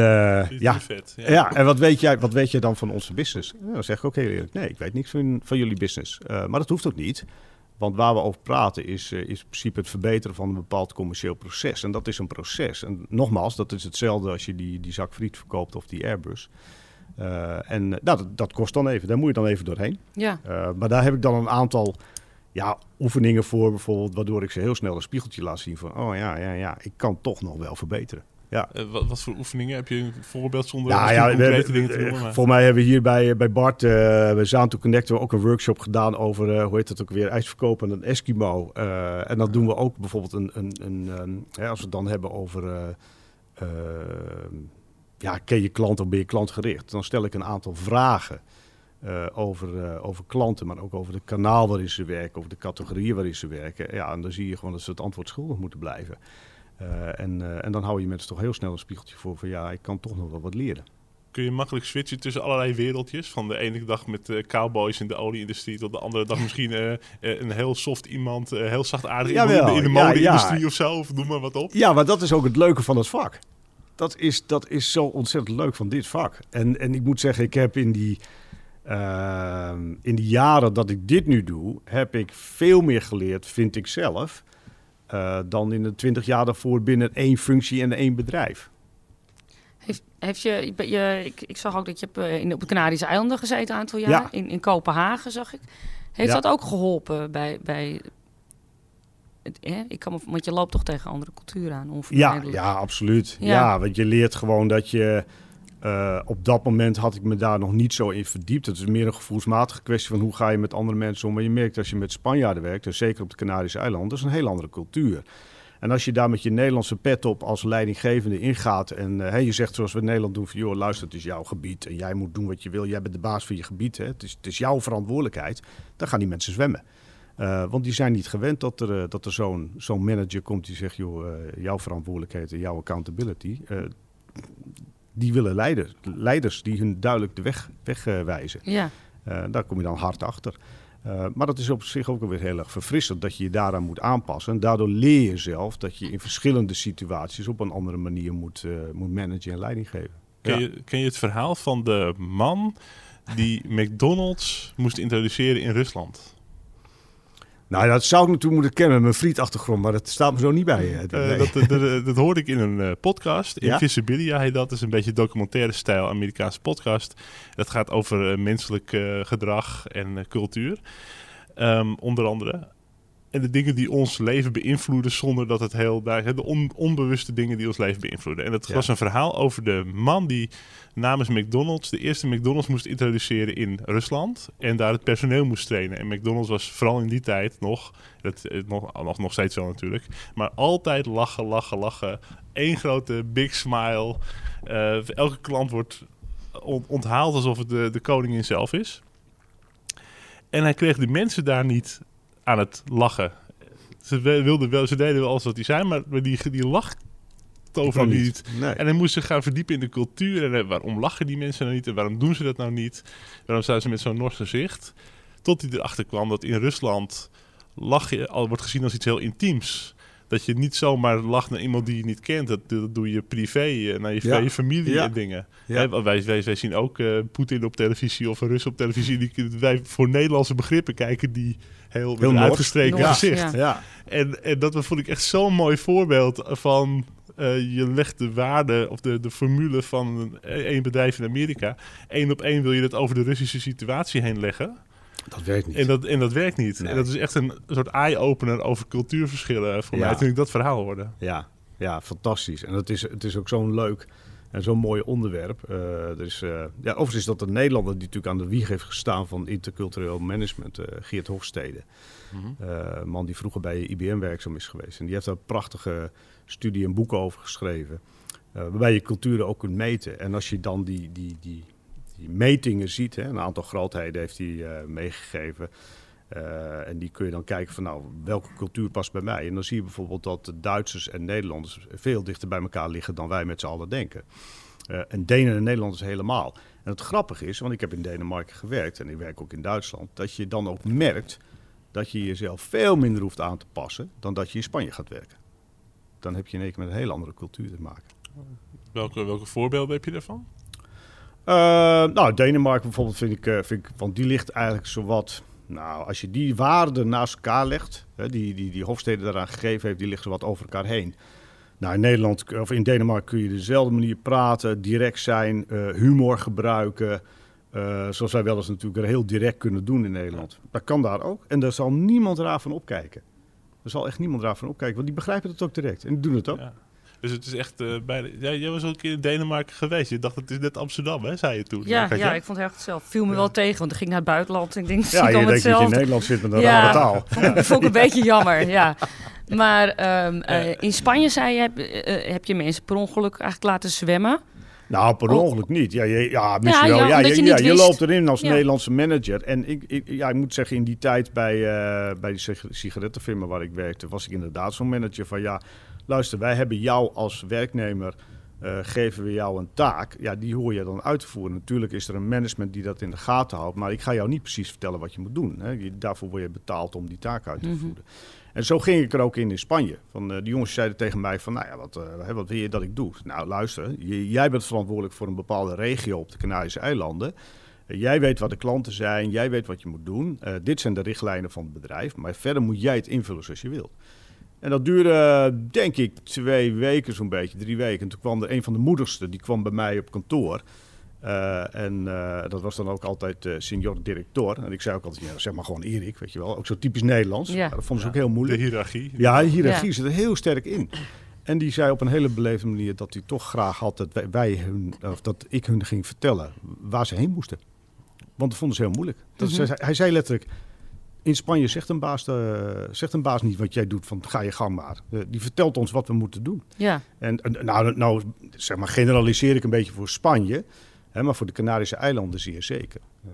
ja, vet. ja, en wat weet, jij, wat weet jij dan van onze business? Nou, dan zeg ik ook heel eerlijk, nee, ik weet niks van, van jullie business. Maar dat hoeft ook niet. Want waar we over praten is, eh, is in principe het verbeteren van een bepaald commercieel proces. En dat is een proces. En nogmaals, dat is hetzelfde als je die, die zak friet verkoopt of die Airbus. Eh, en eh, nou, dat, dat kost dan even, daar moet je dan even doorheen. Ja, maar daar heb ik dan een aantal ja, oefeningen voor, bijvoorbeeld, waardoor ik ze heel snel een spiegeltje laat zien van, oh ja, ja, ja, ik kan toch nog wel verbeteren. Ja. Eh, wat, wat voor oefeningen? Heb je een voorbeeld zonder Ja, misschien ja, we hebben, dingen te eh, noemen? volgens mij hebben we hier bij, bij Bart, eh bij Zaan to Connect, ook een workshop gedaan over, hoe heet het ook weer, ijsverkoop en een Eskimo. En dan doen we ook bijvoorbeeld een, een, een, ehm, hè, als we het dan hebben over, eh, eh, ja, ken je klant of ben je klantgericht? Dan stel ik een aantal vragen over, over klanten, maar ook over de kanaal waarin ze werken, over de categorieën waarin ze werken. Ja, en dan zie je gewoon dat ze het antwoord schuldig moeten blijven. Eh, en, eh, en dan hou je mensen toch heel snel een spiegeltje voor van ja, ik kan toch nog wel wat leren. Kun je makkelijk switchen tussen allerlei wereldjes? Van de ene dag met eh, cowboys in de olieindustrie tot de andere dag misschien eh, een heel soft iemand, heel zachtaardig iemand in de, in de ja, mode-industrie ja. of zo, of noem maar wat op. Ja, maar dat is ook het leuke van het vak. Dat is, dat is zo ontzettend leuk van dit vak. En, en ik moet zeggen, ik heb in die, ehm, in die jaren dat ik dit nu doe, heb ik veel meer geleerd, vind ik zelf, eh, dan in de twintig jaar daarvoor binnen één functie en één bedrijf. Heeft, heeft je, je, ik, ik zag ook dat je hebt eh, in, op de Canarische eilanden gezeten een aantal jaar. Ja. In, in Kopenhagen zag ik. Heeft Ja. dat ook geholpen bij... bij het, hè? Ik kan want je loopt toch tegen andere culturen aan, Ja, onvermijdelijk. ja, absoluut. Ja. Ja. want je leert gewoon dat je... eh, op dat moment had ik me daar nog niet zo in verdiept. Het is meer een gevoelsmatige kwestie van hoe ga je met andere mensen om. Maar je merkt als je met Spanjaarden werkt, en zeker op de Canarische eilanden, dat is een heel andere cultuur. En als je daar met je Nederlandse pet op als leidinggevende ingaat en eh, je zegt zoals we in Nederland doen van joh, luister, het is jouw gebied en jij moet doen wat je wil. Jij bent de baas van je gebied, hè. Het, is, het is jouw verantwoordelijkheid. Dan gaan die mensen zwemmen. Eh, want die zijn niet gewend dat er, er zo'n manager komt die zegt, joh, jouw verantwoordelijkheid en jouw accountability. Die willen leiders, leiders die hun duidelijk de weg, weg eh, wijzen. Ja. Eh, daar kom je dan hard achter. Eh, maar dat is op zich ook weer heel erg verfrissend dat je je daaraan moet aanpassen. En daardoor leer je zelf dat je in verschillende situaties op een andere manier moet, eh, moet managen en leiding geven. Ken, Ja. je, ken je het verhaal van de man die McDonald's moest introduceren in Rusland? Nou, dat zou ik natuurlijk moeten kennen met mijn frietachtergrond, maar dat staat me zo niet bij. eh, dat, dat, dat, dat hoorde ik in een eh, podcast. Ja? Invisibilia heet dat. Dat is een beetje documentaire stijl Amerikaanse podcast. Dat gaat over eh, menselijk gedrag en cultuur. Ehm, onder andere. En de dingen die ons leven beïnvloeden zonder dat het heel daar de on- onbewuste dingen die ons leven beïnvloeden. En dat Ja. was een verhaal over de man die namens McDonald's de eerste McDonald's moest introduceren in Rusland en daar het personeel moest trainen. En McDonald's was vooral in die tijd nog, dat is nog, nog, nog steeds wel natuurlijk, maar altijd lachen, lachen, lachen. Eén grote big smile. Eh, elke klant wordt on- onthaald alsof het de, de koningin zelf is. En hij kreeg de mensen daar niet aan het lachen. Ze, wilden wel, ze deden wel alles wat die zei, maar die, die lacht over niet. Nee. En hij moest zich gaan verdiepen in de cultuur. En eh, waarom lachen die mensen nou niet? En waarom doen ze dat nou niet? Waarom staan ze met zo'n nors gezicht? Tot hij erachter kwam dat in Rusland lachen al wordt gezien als iets heel intiems. Dat je niet zomaar lacht naar iemand die je niet kent. Dat, dat doe je privé, eh, naar je, Ja. je familie Ja. en dingen. Ja. Wij, wij, wij zien ook eh, Poetin op televisie of een Rus op televisie. Die, wij voor Nederlandse begrippen kijken die heel, Heel uitgestreken gezicht. ja. Ja. En, en dat vond ik echt zo'n mooi voorbeeld van... eh, je legt de waarde of de, de formule van een, één bedrijf in Amerika... één op één wil je dat over de Russische situatie heen leggen. Dat werkt niet. En dat, en dat werkt niet. Nee. En dat is echt een soort eye-opener over cultuurverschillen voor Ja. mij... toen ik dat verhaal hoorde. Ja, ja, fantastisch. En het is, het is ook zo'n leuk en zo'n mooi onderwerp. Eh, er is, eh, ja, overigens is dat een Nederlander die natuurlijk aan de wieg heeft gestaan van intercultureel management, eh, Geert Hofstede. Een man die vroeger bij IBM werkzaam is geweest. En die heeft daar een prachtige studie en boeken over geschreven. waarbij je culturen ook kunt meten. En als je dan die, die, die, die metingen ziet, hè, een aantal grootheden heeft hij meegegeven. Eh, en die kun je dan kijken van nou, welke cultuur past bij mij. En dan zie je bijvoorbeeld dat de Duitsers en Nederlanders veel dichter bij elkaar liggen dan wij met z'n allen denken. Eh, en Denen en Nederlanders helemaal. En het grappige is, want ik heb in Denemarken gewerkt en ik werk ook in Duitsland, dat je dan ook merkt dat je jezelf veel minder hoeft aan te passen dan dat je in Spanje gaat werken. Dan heb je in één keer met een heel andere cultuur te maken. Welke, welke voorbeelden heb je daarvan? Eh, nou, Denemarken bijvoorbeeld vind ik, vind ik, want die ligt eigenlijk zowat, nou, als je die waarden naast elkaar legt, hè, die, die, die Hofstede daaraan gegeven heeft, die ligt zowat over elkaar heen. Nou, in Nederland, of in Denemarken kun je dezelfde manier praten, direct zijn, eh, humor gebruiken. eh, zoals wij wel eens natuurlijk heel direct kunnen doen in Nederland. Dat kan daar ook. En daar zal niemand raar van opkijken. Er zal echt niemand raar van opkijken, want die begrijpen het ook direct. En die doen het ook. Ja. Dus het is echt uh, bijna... Ja, jij was ook een keer in Denemarken geweest. Je dacht, het is net Amsterdam, hè? Zei je toen. Ja, ja, ik vond het echt zelf. Viel me wel tegen, want ik ging naar het buitenland. En ik denk, ja, je denkt dat je in Nederland zit met een ja, rare taal. Vond, vond ik een beetje jammer, ja. Maar um, uh, in Spanje, zei je, heb, uh, heb je mensen per ongeluk eigenlijk laten zwemmen. Nou, per oh. ongeluk niet. Ja, je, ja misschien ja, wel. Ja, je, ja, je loopt erin als Nederlandse manager. En ik, ik, ja, ik moet zeggen, in die tijd bij, uh, bij die sigarettenfirma waar ik werkte, was ik inderdaad zo'n manager van ja, luister, wij hebben jou als werknemer. Uh, geven we jou een taak, ja, die hoor je dan uit te voeren. Natuurlijk is er een management die dat in de gaten houdt, maar ik ga jou niet precies vertellen wat je moet doen. Hè. Je, daarvoor word je betaald om die taak uit te mhm. voeren. En zo ging ik er ook in in Spanje. Van, uh, die jongens zeiden tegen mij van, nou ja, wat, uh, wat wil je dat ik doe? Nou, luister, jij bent verantwoordelijk voor een bepaalde regio op de Canarische eilanden. Uh, jij weet wat de klanten zijn, jij weet wat je moet doen. dit zijn de richtlijnen van het bedrijf, maar verder moet jij het invullen zoals je wilt. En dat duurde, denk ik, twee weken zo'n beetje, drie weken. En toen kwam er een van de moedigste, die kwam bij mij op kantoor. Uh, en uh, dat was dan ook altijd uh, senior directeur. En ik zei ook altijd, ja, zeg maar gewoon Erik, weet je wel. Ook zo typisch Nederlands. Ja. dat vonden ze ook heel moeilijk. De hiërarchie. Ja, de hiërarchie ja. zit er heel sterk in. En die zei op een hele beleefde manier dat hij toch graag had dat, wij hun, of dat ik hun ging vertellen waar ze heen moesten. Want dat vonden ze heel moeilijk. Dat mm -hmm. hij zei letterlijk, in Spanje zegt een, baas, zegt een baas niet wat jij doet, van ga je gang maar. die vertelt ons wat we moeten doen. Ja. En nou, nou, zeg maar, generaliseer ik een beetje voor Spanje maar voor de Canarische eilanden zeer zeker. Uh,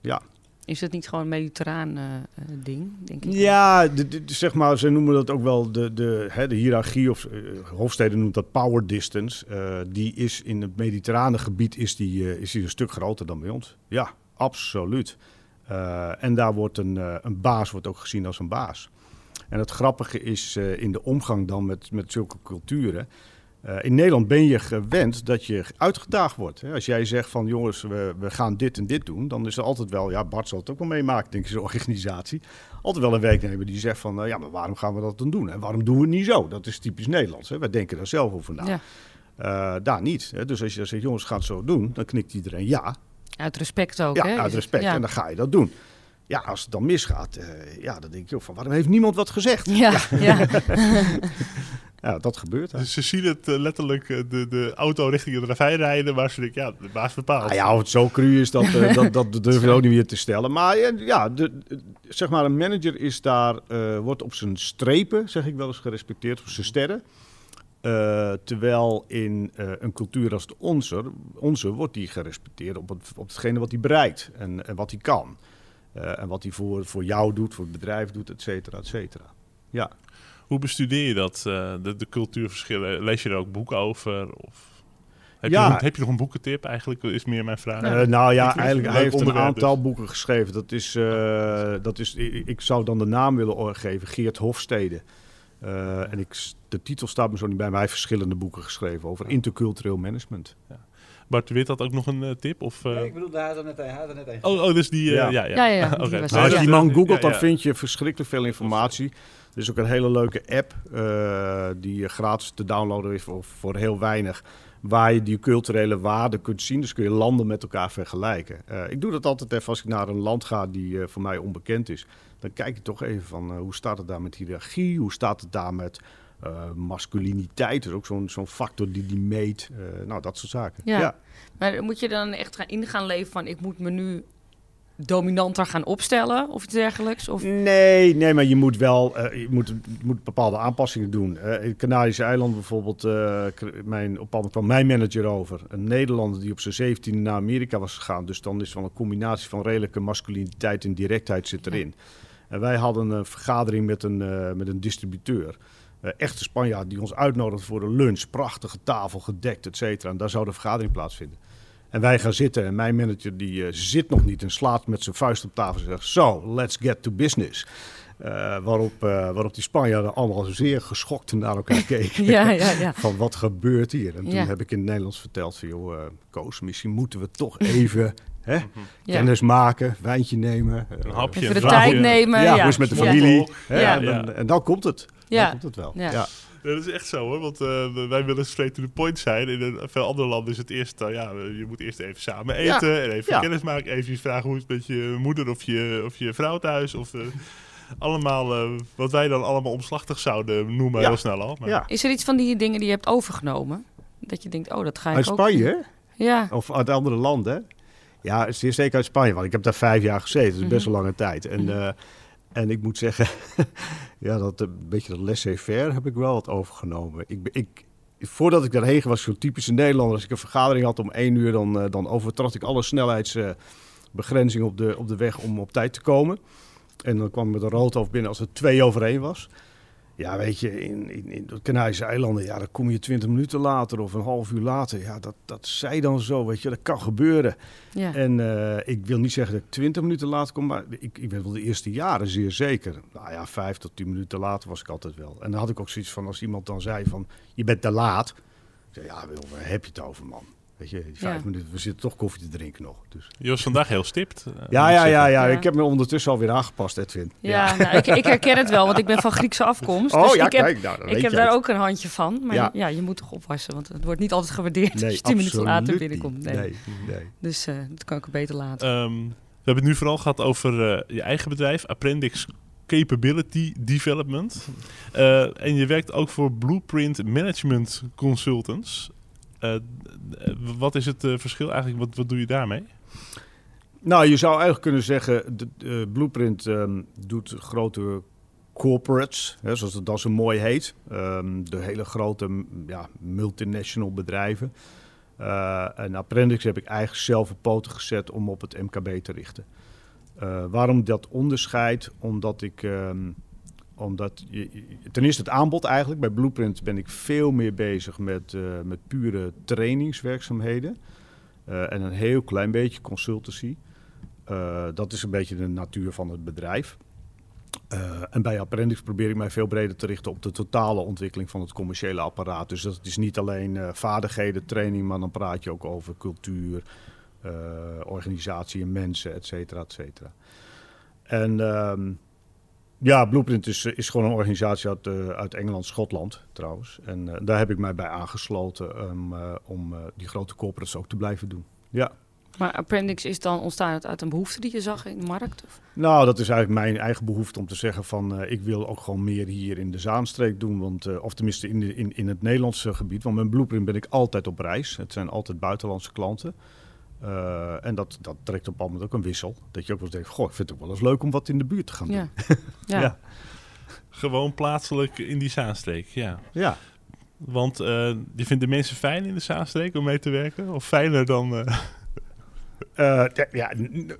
ja. Is het niet gewoon een mediterraan ding, denk ik? Ja, de, de, zeg maar, ze noemen dat ook wel de, de, hè, de hiërarchie, of Hofstede noemt dat power distance. Die is in het mediterrane gebied is die, is die een stuk groter dan bij ons. Ja, absoluut. En daar wordt een, een baas wordt ook gezien als een baas. En het grappige is in de omgang dan met, met zulke culturen... In Nederland ben je gewend dat je uitgedaagd wordt. Hè? Als jij zegt van jongens, we, we, gaan dit en dit doen, dan is er altijd wel, ja, Bart zal het ook wel meemaken, denk ik, zo'n organisatie. Altijd wel een werknemer die zegt van, ja, maar waarom gaan we dat dan doen? En waarom doen we het niet zo? Dat is typisch Nederlands. Hè? Wij denken daar zelf over na. Ja. Daar niet. Hè? Dus als je zegt, jongens, gaan het zo doen, dan knikt iedereen ja. Uit respect ook, ja, hè? uit respect. Ja. En dan ga je dat doen. Ja, als het dan misgaat, ja, dan denk je ook van, waarom heeft niemand wat gezegd? Ja, ja. Ja, dat gebeurt. Dus ze zien het uh, letterlijk uh, de, de auto richting het ravijn rijden, maar ze denken, ja, de baas bepaalt. Ah, ja, het zo cru is, dat, uh, dat, dat durf je ook niet meer te stellen. Maar ja, de, zeg maar, een manager is daar, wordt op zijn strepen, zeg ik wel eens, gerespecteerd, op zijn sterren. Terwijl in een cultuur als de onze, onze wordt die gerespecteerd op, het, op hetgene wat hij bereikt en, en wat hij kan. en wat hij voor, voor jou doet, voor het bedrijf doet, et cetera, et cetera. Ja. Hoe bestudeer je dat, de, de, cultuurverschillen? Lees je er ook boeken over? Of heb, ja. je, nog, heb je nog een boekentip eigenlijk, is meer mijn vraag. Uh, nou ja, eigenlijk hij heeft een aantal dus. boeken geschreven. Dat is, uh, dat is, ik, ik, zou dan de naam willen geven, Geert Hofstede. En ik, de titel staat me zo niet bij, maar hij heeft verschillende boeken geschreven over intercultureel management. Ja. Bart Wit had ook nog een uh, tip? Of, uh... nee, ik bedoel, daar had er net, hij net een. Oh, oh, dus die... Uh, ja. Ja, ja. ja, ja, okay. nou, als je die man googelt, dan vind je verschrikkelijk veel informatie. Er is ook een hele leuke app uh, die gratis te downloaden is voor, voor heel weinig. Waar je die culturele waarden kunt zien. Dus kun je landen met elkaar vergelijken. Uh, ik doe dat altijd even als ik naar een land ga die uh, voor mij onbekend is. Dan kijk je toch even van hoe staat het daar met hiërarchie? Hoe staat het daar met masculiniteit? Dus ook zo'n zo'n factor die die meet. nou, dat soort zaken. Ja. ja. Maar moet je dan echt gaan in gaan leven van ik moet me nu dominanter gaan opstellen of iets dergelijks? Of? Nee, nee, maar je moet wel uh, je moet, je moet bepaalde aanpassingen doen. Uh, in Canarische eilanden bijvoorbeeld, uh, mijn, op kwam mijn manager over. Een Nederlander die op zijn 17e naar Amerika was gegaan. Dus dan is wel een combinatie van redelijke masculiniteit en directheid zit erin. Ja. En wij hadden een vergadering met een, met een distributeur. echte Spanjaard die ons uitnodigde voor de lunch. Prachtige tafel, gedekt, et cetera. En daar zou de vergadering plaatsvinden. En wij gaan zitten en mijn manager die uh, zit nog niet en slaat met zijn vuist op tafel en zegt... So, let's get to business. Uh, waarop, uh, waarop die Spanjaarden allemaal zeer geschokt naar elkaar keken. ja, ja, ja. Van wat gebeurt hier? En toen heb ik in het Nederlands verteld van... joh, Koos, misschien moeten we toch even... Hè? Kennis maken, wijntje nemen. Een hapje. Even de tijd nemen. Ja, ja. met de familie. Hè? En, en, dan komt het. Ja. Dan komt het wel. ja. Dat is echt zo hoor, want uh, wij willen straight to the point zijn. In veel andere landen is het eerst, uh, ja, je moet eerst even samen eten ja. en even ja. kennis maken. Even vragen hoe het met je moeder of je, of je vrouw thuis. Of, uh, allemaal eh, wat wij dan allemaal omslachtig zouden noemen, Ja. heel snel al. Maar Ja, Is er iets van die dingen die je hebt overgenomen? Dat je denkt, oh, dat ga ik uit ook Spanje? Ja, Of uit andere landen, hè? Ja, zeer zeker uit Spanje, want ik heb daar vijf jaar gezeten. Dat is best Mhm. wel lange tijd. En, Mhm. eh, en ik moet zeggen, ja, dat een beetje dat laissez-faire heb ik wel wat overgenomen. Ik, ik, voordat ik daarheen was zo'n typische Nederlander. Als ik een vergadering had om één uur, dan, eh, dan overtrad ik alle snelheidsbegrenzingen op, de, op de weg om op tijd te komen. En dan kwam ik met een roodhoofd binnen als het twee over één was. Ja, weet je, in, in, in de Canarische eilanden, ja, dan kom je twintig minuten later of een half uur later. Ja, dat, dat zij dan zo, weet je, dat kan gebeuren. ja. En eh, ik wil niet zeggen dat ik 20 minuten later kom, maar ik, ik ben wel de eerste jaren zeer zeker. Nou ja, vijf tot tien minuten later was ik altijd wel. En dan had ik ook zoiets van, als iemand dan zei van, je bent te laat. Ik zei, ja, Wil, waar heb je het over, man? Weet je, die vijf Ja. minuten, we zitten toch koffie te drinken nog. Dus. je was vandaag heel stipt. eh, Ja, ik ja, ja, ja, Ja. ik heb me ondertussen alweer aangepast, Edwin. Ja, nou, ik, ik herken het wel, want ik ben van Griekse afkomst. Oh dus ja, ik heb, kijk, nou, ik heb daar het. ook een handje van. Maar Ja. ja. je moet toch oppassen, want het wordt niet altijd gewaardeerd Nee, als je tien minuten later absoluut binnenkomt. niet. Nee. Nee, nee. Dus eh, dat kan ik er beter laten. Ehm, we hebben het nu vooral gehad over eh, je eigen bedrijf, Appendix Capability Development. Eh, en je werkt ook voor Blueprint Management Consultants. Eh, wat is het eh, verschil eigenlijk? Wat, wat doe je daarmee? Nou, je zou eigenlijk kunnen zeggen, de, Blueprint ehm, doet grote corporates, hè, zoals het dan zo mooi heet. Ehm, de hele grote ja, multinational bedrijven. Eh, en Appendix heb ik eigenlijk zelf op poten gezet om op het MKB te richten. Waarom dat onderscheid? Omdat ik... ehm, omdat je, ten eerste het aanbod eigenlijk. Bij Blueprint ben ik veel meer bezig met, eh, met pure trainingswerkzaamheden. Eh, en een heel klein beetje consultancy. Eh, dat is een beetje de natuur van het bedrijf. En bij Appendix probeer ik mij veel breder te richten op de totale ontwikkeling van het commerciële apparaat. Dus dat is niet alleen vaardigheden, training, maar dan praat je ook over cultuur, organisatie en mensen, et cetera, et cetera. En ehm, ja, Blueprint is, is gewoon een organisatie uit, eh, uit Engeland, Schotland trouwens. En eh, daar heb ik mij bij aangesloten om, eh, om eh, die grote corporates ook te blijven doen. Ja. Maar Appendix is dan ontstaan uit een behoefte die je zag in de markt? Of? Nou, dat is eigenlijk mijn eigen behoefte om te zeggen van eh, ik wil ook gewoon meer hier in de Zaanstreek doen. Want, eh, of tenminste in, de, in, in het Nederlandse gebied. Want met Blueprint ben ik altijd op reis. Het zijn altijd buitenlandse klanten. Eh, en dat, dat trekt op een moment ook een wissel. Dat je ook wel eens denkt, goh, ik vind het ook wel eens leuk om wat in de buurt te gaan doen. Ja. ja. Ja. Gewoon plaatselijk in die Zaanstreek, ja. Ja. Want eh, je vindt de mensen fijn in de Zaanstreek om mee te werken? Of fijner dan... eh, Eh, ja,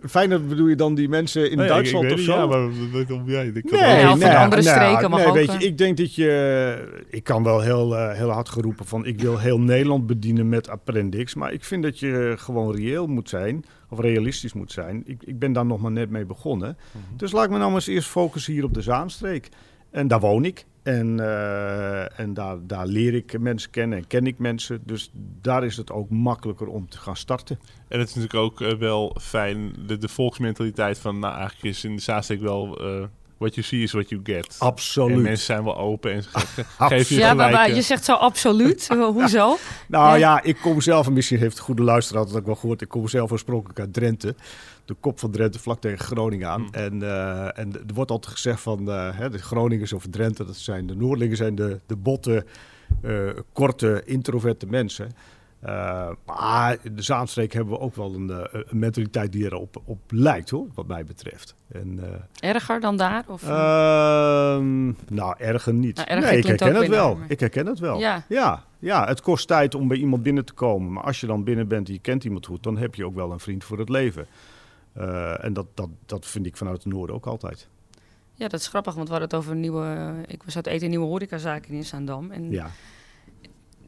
fijner bedoel je dan die mensen in nee, Duitsland ik weet of niet, zo? Ja, maar dat- ik kan Nee, wel- of in andere streken mag nee, ook, Weet je, eh. ik denk dat je... Ik kan wel heel, eh, heel hard geroepen van... ik wil heel Nederland bedienen met Appendix. Maar ik vind dat je gewoon reëel moet zijn. Of realistisch moet zijn. Ik, ik ben daar nog maar net mee begonnen. Mhm. Dus laat ik me nou maar eens eerst focussen hier op de Zaanstreek. En daar woon ik. En, eh, en daar, daar leer ik mensen kennen en ken ik mensen. Dus daar is het ook makkelijker om te gaan starten. En het is natuurlijk ook eh, wel fijn, de, de volksmentaliteit van... Nou, eigenlijk is in de Zaanstreek wel... eh what you see is what you get. En Absoluut. mensen zijn wel open en geven je Ja, maar, je zegt zo absoluut. Hoezo? Nou Ja. ja, ik kom zelf, en misschien heeft de goede luisteraar dat ook wel gehoord, ik kom zelf oorspronkelijk uit Drenthe. De kop van Drenthe vlak tegen Groningen aan. Hmm. En, eh, en er wordt altijd gezegd van eh, hè, de Groningers of Drenthe, dat zijn de Noordlingen, zijn de, de botte, eh, korte, introverte mensen. Eh, maar in de Zaanstreek hebben we ook wel een, eh, een mentaliteit die erop op lijkt, hoor, wat mij betreft. En, eh, Erger dan daar? Of, Ehm, nou, erger niet. Nou, erger nee, ik herken het wel. Ik herken het wel. Ja. Ja, ja, het kost tijd om bij iemand binnen te komen. Maar als je dan binnen bent en je kent iemand goed, dan heb je ook wel een vriend voor het leven. Eh, en dat, dat, dat vind ik vanuit het noorden ook altijd. ja, dat is grappig, want we hadden het over een nieuwe... eh, Ik was uit eten een nieuwe horecazaak in Zaandam. En Ja,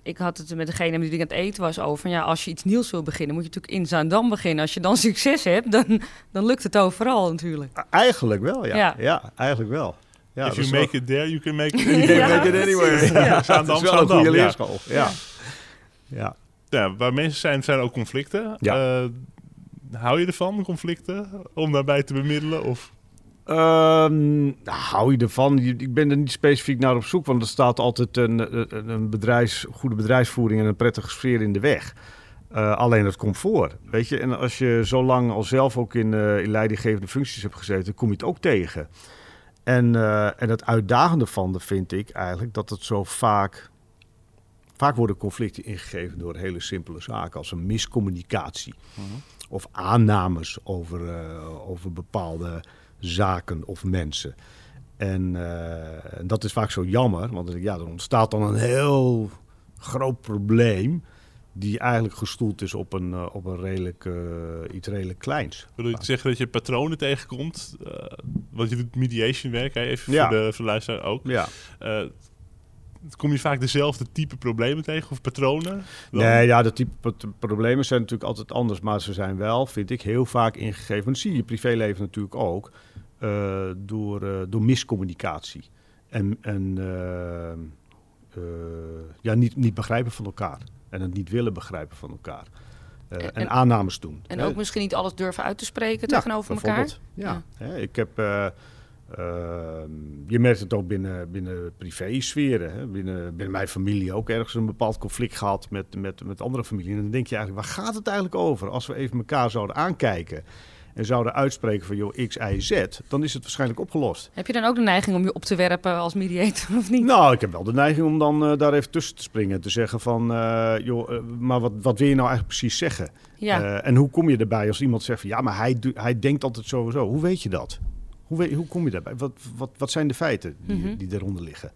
ik had het met degene met wie ik aan het eten was over... van, Ja, als je iets nieuws wil beginnen, moet je natuurlijk in Zaandam beginnen. Als je dan succes hebt, dan, dan lukt het overal natuurlijk. Eigenlijk wel, ja. Ja. Ja, eigenlijk wel. Ja, If you make wel- it there, you can make it You can anywhere. make it anywhere. Ja, Ja. Zaandam, is wel een Zaandam, goede ja. leerschool. Ja. Ja. Ja, waar mensen zijn, zijn ook conflicten. Ja. Eh, hou je ervan, conflicten? Om daarbij te bemiddelen? Of... Ehm, nou, hou je ervan? Ik ben er niet specifiek naar op zoek, want er staat altijd een, een, een bedrijfs, goede bedrijfsvoering en een prettige sfeer in de weg. Eh, alleen het comfort, weet je. En als je zo lang al zelf ook in, eh, in leidinggevende functies hebt gezeten, kom je het ook tegen. En, eh, en het uitdagende van de vind ik eigenlijk dat het zo vaak... Vaak worden conflicten ingegeven door hele simpele zaken als een miscommunicatie. Of aannames over, eh, over bepaalde zaken of mensen. En eh, dat is vaak zo jammer, want ja, er ontstaat dan een heel groot probleem die eigenlijk gestoeld is op een, eh, op een redelijk, iets redelijk kleins. Wil je zeggen dat je patronen tegenkomt? Want je doet mediation werk, hè? even Ja. voor, de, voor de luisteraar ook. Ja. Kom je vaak dezelfde type problemen tegen of patronen? Dan? Nee, ja, de type pro- problemen zijn natuurlijk altijd anders, maar ze zijn wel, vind ik, heel vaak ingegeven. Dat zie je in je privéleven natuurlijk ook, eh, door, eh, door miscommunicatie. En, en eh, eh, ja, niet, niet begrijpen van elkaar. En het niet willen begrijpen van elkaar. Eh, En- aannames doen. En hè. ook misschien niet alles durven uit te spreken Ja, tegenover elkaar. bijvoorbeeld. Ja. Hè, ik heb, je merkt het ook binnen, binnen privé-sferen. Hè. Binnen, binnen mijn familie ook ergens een bepaald conflict gehad met, met, met andere familie. En dan denk je eigenlijk, waar gaat het eigenlijk over? Als we even elkaar zouden aankijken en zouden uitspreken van joh, X, Y, Z, dan is het waarschijnlijk opgelost. Heb je dan ook de neiging om je op te werpen als mediator of niet? Nou, ik heb wel de neiging om dan eh, daar even tussen te springen en te zeggen van, eh, joh, eh, maar wat, wat wil je nou eigenlijk precies zeggen? ja. En hoe kom je erbij als iemand zegt van ja, maar hij, hij denkt altijd sowieso. Hoe weet je dat? Hoe, hoe kom je daarbij? Wat, wat, wat zijn de feiten die, Mhm. die eronder liggen?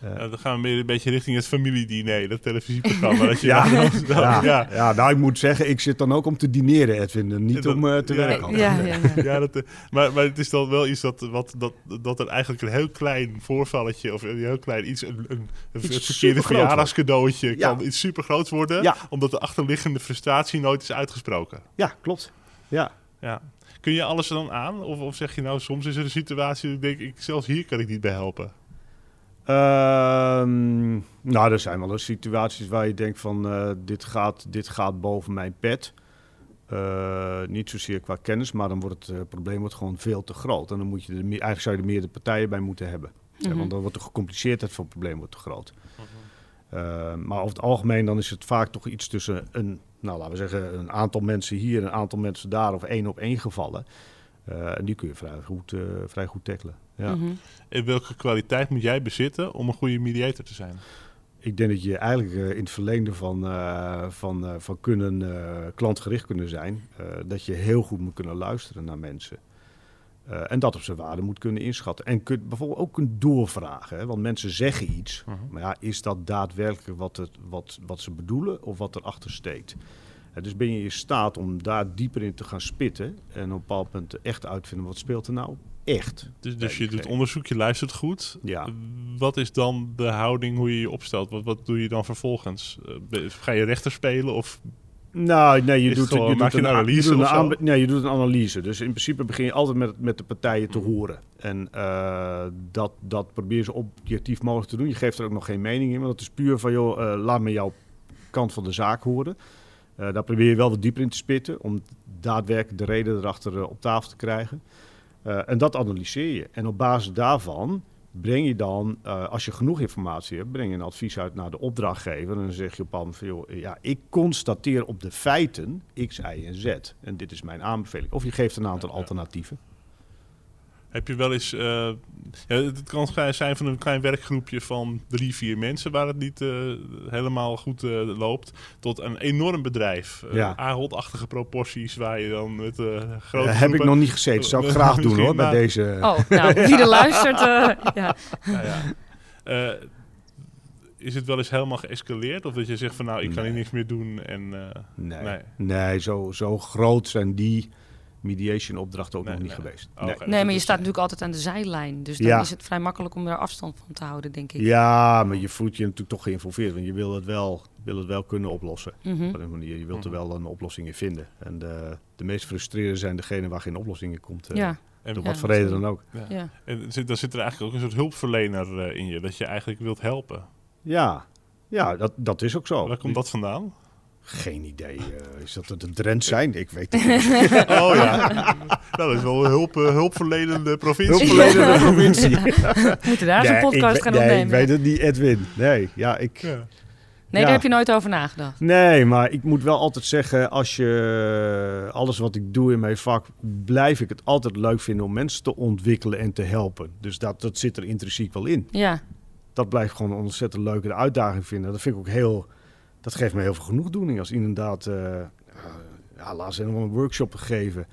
Eh, Ja, dan gaan we weer een beetje richting het familiediner, dat televisieprogramma. dat je Ja. dan- ja, ja. ja. nou ik moet zeggen, ik zit dan ook om te dineren, Edwin. en Niet dat- om eh, te ja. werken. ja, ja, ja. Ja, dat, eh, maar, maar het is dan wel iets dat, wat, dat, dat er eigenlijk een heel klein voorvalletje of een heel klein iets, een, een, een Iets verkeerde verjaardagscadeautje Ja. kan iets super groots worden, Ja. omdat de achterliggende frustratie nooit is uitgesproken. Ja, klopt. Ja. Ja. Kun je alles er dan aan? Of, of zeg je nou, soms is er een situatie dat ik denk, ik, zelfs hier kan ik niet bij helpen. Ehm, nou, er zijn wel eens situaties waar je denkt van eh, dit, gaat, dit gaat boven mijn pet. Eh, niet zozeer qua kennis, maar dan wordt het eh, probleem wordt gewoon veel te groot. En dan moet je er meer, eigenlijk zou je er meerdere partijen bij moeten hebben. Ja, Mhm. want dan wordt de gecompliceerdheid van het probleem wordt te groot. Eh, maar over het algemeen dan is het vaak toch iets tussen een, nou laten we zeggen, een aantal mensen hier en een aantal mensen daar of één op één gevallen. Eh, en die kun je vrij goed, eh, vrij goed tackelen. Ja. Mhm. En welke kwaliteit moet jij bezitten om een goede mediator te zijn? Ik denk dat je eigenlijk in het verlengde van, eh, van, eh, van kunnen, eh, klantgericht kunnen zijn, eh, dat je heel goed moet kunnen luisteren naar mensen. Eh, en dat op zijn waarde moet kunnen inschatten. En kun, bijvoorbeeld ook kunt doorvragen. Hè? Want mensen zeggen iets. Mhm. Maar ja, is dat daadwerkelijk wat, het, wat, wat ze bedoelen of wat erachter steekt? Eh, dus ben je in staat om daar dieper in te gaan spitten. En op een bepaald moment echt uit te vinden wat speelt er nou echt. Dus, dus je doet onderzoek, je luistert goed. Ja. Wat is dan de houding hoe je je opstelt? Wat, wat doe je dan vervolgens? Eh, Ga je rechter spelen of Nou, nee, je doet, gewoon- je een analyse je doet een nee, je doet een analyse. Dus in principe begin je altijd met, met de partijen te horen. En eh, dat, dat probeer je zo objectief mogelijk te doen. Je geeft er ook nog geen mening in, want het is puur van, joh, eh, laat me jouw kant van de zaak horen. Eh, daar probeer je wel wat dieper in te spitten, om daadwerkelijk de reden erachter op tafel te krijgen. En dat analyseer je. En op basis daarvan breng je dan, eh, als je genoeg informatie hebt, breng je een advies uit naar de opdrachtgever. En dan zeg je op een van, joh, ja, ik constateer op de feiten X, Y en Z. En dit is mijn aanbeveling. Of je geeft een aantal alternatieven. Heb je wel eens... eh, ja, het kan zijn van een klein werkgroepje van drie, vier mensen... waar het niet eh, helemaal goed eh, loopt... tot een enorm bedrijf. Eh, Ja. Ahold-achtige proporties waar je dan met eh grote heb ik nog niet gezeten. Zou ik graag doen hoor, bij deze... Oh, nou, wie er luistert, eh, ja. Ja, ja. Eh, is het wel eens helemaal geëscaleerd? Of dat je zegt van nou, ik kan hier niks meer doen en... eh, Nee, Nee. nee. zo, zo groot zijn die mediation opdrachten ook Nee, nog niet geweest. oh, Nee. dus Nee, maar je staat natuurlijk altijd aan de zijlijn. Dus dan Ja. is het vrij makkelijk om daar afstand van te houden, denk ik. Ja, maar je voelt je natuurlijk toch geïnvolveerd. Want je wil het wel, wil het wel kunnen oplossen. Mhm. Op een manier. Je wilt er Mhm. wel een oplossing in vinden. En de, de meest frustrerende zijn degenen waar geen oplossing in komt. eh, Ja, En, Door Ja, wat voor reden dan ook. ja. ja. en zit, dan zit er eigenlijk ook een soort hulpverlener eh, in je. Dat je eigenlijk wilt helpen. Ja, ja dat, dat is ook zo. Waar komt dat vandaan? Geen idee. eh, is dat de Drent zijn? Ik weet het niet. Oh ja. nou, dat is wel een hulp, eh, hulpverlenende provincie. Hulpverlenende provincie. We moeten daar zo'n Nee, podcast ik, gaan nee, opnemen. ik weet het niet, Edwin. Nee, ja, ik... Ja. Nee, Ja. daar heb je nooit over nagedacht. Nee, maar ik moet wel altijd zeggen, als je alles wat ik doe in mijn vak, blijf ik het altijd leuk vinden om mensen te ontwikkelen en te helpen. Dus dat, dat zit er intrinsiek wel in. Ja, Dat blijft gewoon een ontzettend leuke uitdaging vinden. Dat vind ik ook heel, dat geeft me heel veel genoegdoening als inderdaad, eh ja, laatst helemaal een workshop gegeven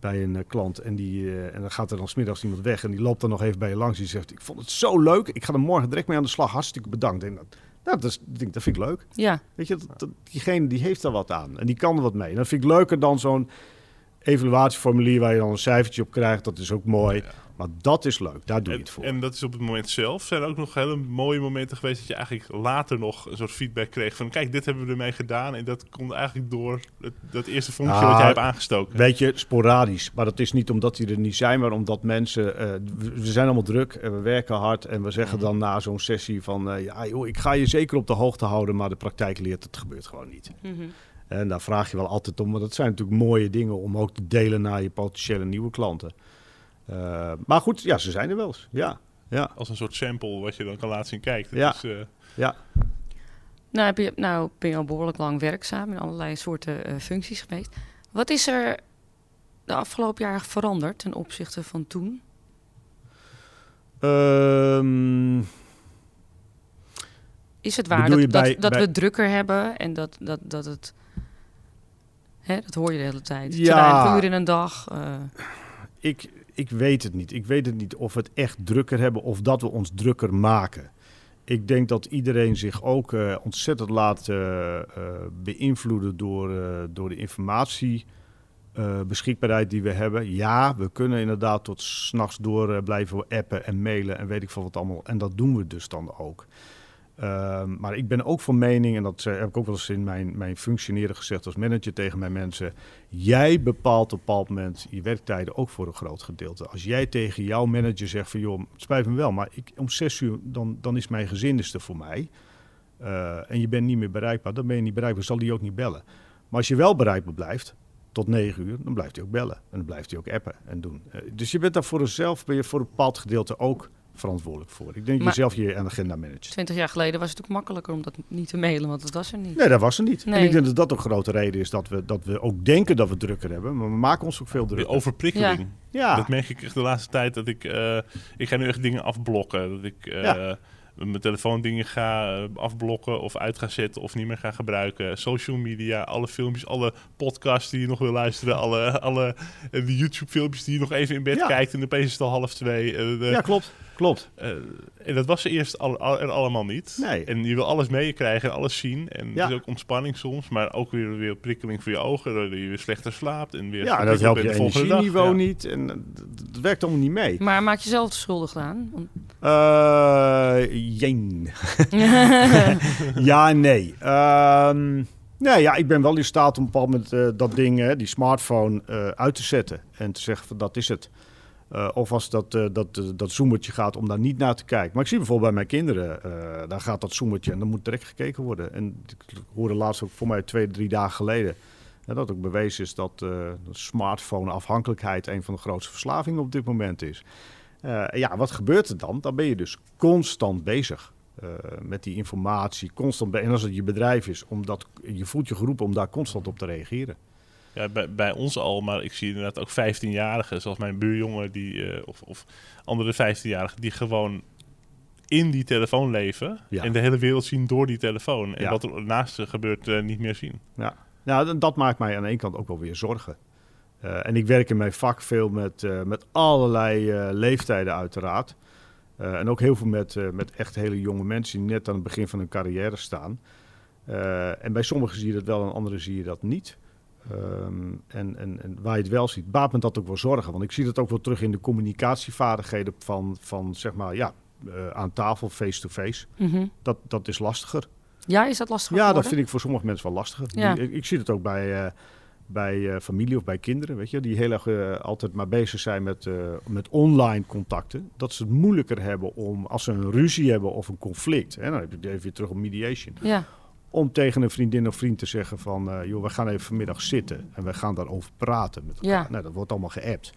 bij een eh, klant en, die, eh, en dan gaat er dan smiddags iemand weg en die loopt dan nog even bij je langs. Die zegt, ik vond het zo leuk, ik ga er morgen direct mee aan de slag, hartstikke bedankt. En dat, nou, dat, is, dat vind ik leuk. ja. Weet je, dat, dat- diegene die heeft er wat aan en die kan er wat mee. En dat vind ik leuker dan zo'n evaluatieformulier waar je dan een cijfertje op krijgt. Dat is ook mooi. Ja. Maar dat is leuk, daar doe je En, het voor. en dat is op het moment zelf. Zijn er ook nog hele mooie momenten geweest dat je eigenlijk later nog een soort feedback kreeg van kijk, dit hebben we ermee gedaan. En dat komt eigenlijk door het, dat eerste vonkje wat jij hebt aangestoken. Weet je, sporadisch. Maar dat is niet omdat die er niet zijn, maar omdat mensen... eh, we, zijn allemaal druk en we werken hard. En we zeggen Mhm. dan na zo'n sessie van... eh, ja, joh, ik ga je zeker op de hoogte houden, maar de praktijk leert het gebeurt gewoon niet. Mhm. En daar vraag je wel altijd om. Want dat zijn natuurlijk mooie dingen om ook te delen naar je potentiële nieuwe klanten. Eh, maar goed, ja, ze zijn er wel eens. Ja, ja, Als een soort sample wat je dan kan laten zien. Kijk, dit Ja. is, eh, ja. Nou, heb je, nou ben je al behoorlijk lang werkzaam in allerlei soorten eh, functies geweest. Wat is er de afgelopen jaren veranderd ten opzichte van toen? Ehm, Is het waar dat, bij- dat, dat bij- we drukker hebben en dat, dat, dat het... Hè, dat hoor je de hele tijd. Te Ja. weinig uren in een dag. eh, ik, ik weet het niet. Ik weet het niet of we het echt drukker hebben of dat we ons drukker maken. Ik denk dat iedereen zich ook eh, ontzettend laat eh, beïnvloeden door, door de informatie. beschikbaarheid die we hebben. Ja, we kunnen inderdaad tot s'nachts door blijven appen en mailen en weet ik veel wat allemaal. En dat doen we dus dan ook. Ehm, maar ik ben ook van mening, en dat eh, heb ik ook wel eens in mijn, mijn functioneren gezegd als manager tegen mijn mensen. Jij bepaalt op een bepaald moment je werktijden ook voor een groot gedeelte. Als jij tegen jouw manager zegt van joh, het spijt me wel, maar ik, om zes uur dan, dan is mijn gezin er voor mij. Eh, en je bent niet meer bereikbaar, dan ben je niet bereikbaar, zal die ook niet bellen. Maar als je wel bereikbaar blijft, tot negen uur, dan blijft hij ook bellen. En dan blijft hij ook appen en doen. Eh, dus je bent daar voor jezelf, ben je voor een bepaald gedeelte ook verantwoordelijk voor. Ik denk dat je zelf je agenda managt. Twintig jaar geleden was het ook makkelijker om dat niet te mailen, want dat was er niet. Nee, dat was er niet. Nee. En ik denk dat dat ook een grote reden is dat we, dat we ook denken dat we drukker hebben. Maar we maken ons ook veel de drukker. overprikkeling. Ja, Dat merk ik echt de laatste tijd. Dat ik, eh, ik ga nu echt dingen afblokken. Dat ik eh, Ja. mijn telefoondingen ga eh, afblokken of uit ga zetten of niet meer ga gebruiken. Social media, alle filmpjes, alle podcasts die je nog wil luisteren. Alle, alle de YouTube filmpjes die je nog even in bed Ja. kijkt. En opeens is het al half twee. De- ja klopt. Klopt. eh, en dat was er eerst al, al- er allemaal niet. Nee. En je wil alles meekrijgen en alles zien. En Ja. het is ook ontspanning soms, maar ook weer, weer prikkeling voor je ogen. Doordat je weer slechter slaapt. En weer Ja, dat helpt je energieniveau Ja. niet. En eh, dat werkt allemaal niet mee. Maar maak jezelf schuldig aan? Want- Eh jeen. ja, en nee. Ehm, nee, ja, ik ben wel in staat om op een bepaald moment eh, dat ding, hè, die smartphone, eh, uit te zetten. En te zeggen van dat is het. Eh, of als dat, eh, dat, eh, dat zoomertje gaat om daar niet naar te kijken. Maar ik zie bijvoorbeeld bij mijn kinderen, daar gaat dat zoomertje en dan moet direct gekeken worden. En ik hoorde laatst ook voor mij twee, drie dagen geleden... dat ook bewezen is dat smartphone-afhankelijkheid... een van de grootste verslavingen op dit moment is. Ja, wat gebeurt er dan? Dan ben je dus constant bezig met die informatie. Constant en als het je bedrijf is, omdat je voelt je geroepen om daar constant op te reageren. Ja, bij, bij ons al, maar ik zie inderdaad ook 15-jarigen, zoals mijn buurjongen, die, eh, of, of andere 15-jarigen, die gewoon in die telefoon leven Ja. en de hele wereld zien door die telefoon. En Ja. wat er naast ze gebeurt, eh, niet meer zien. Nou, d- dat maakt mij aan de ene kant ook wel weer zorgen. Eh, en ik werk in mijn vak veel met, met allerlei leeftijden uiteraard. En ook heel veel met, met echt hele jonge mensen die net aan het begin van hun carrière staan. En bij sommigen zie je dat wel en anderen zie je dat niet. Ehm, en, en, en waar je het wel ziet, baat me dat ook wel zorgen. Want ik zie dat ook wel terug in de communicatievaardigheden van, van zeg maar, ja, eh, aan tafel, face-to-face. Mhm. Dat, dat is lastiger. Ja, is dat lastig Ja, dat vind ik voor sommige mensen wel lastiger. Ja. Die- ik, ik zie het ook bij, eh, bij eh, familie of bij kinderen, weet je, die heel erg altijd maar bezig zijn met, met online contacten. Dat ze het moeilijker hebben om, als ze een ruzie hebben of een conflict, hè, dan heb je het even weer terug op mediation, Ja, om tegen een vriendin of vriend te zeggen van, eh, joh, we gaan even vanmiddag zitten en we gaan daarover praten met elkaar. Ja. Nou, dat wordt allemaal geappt.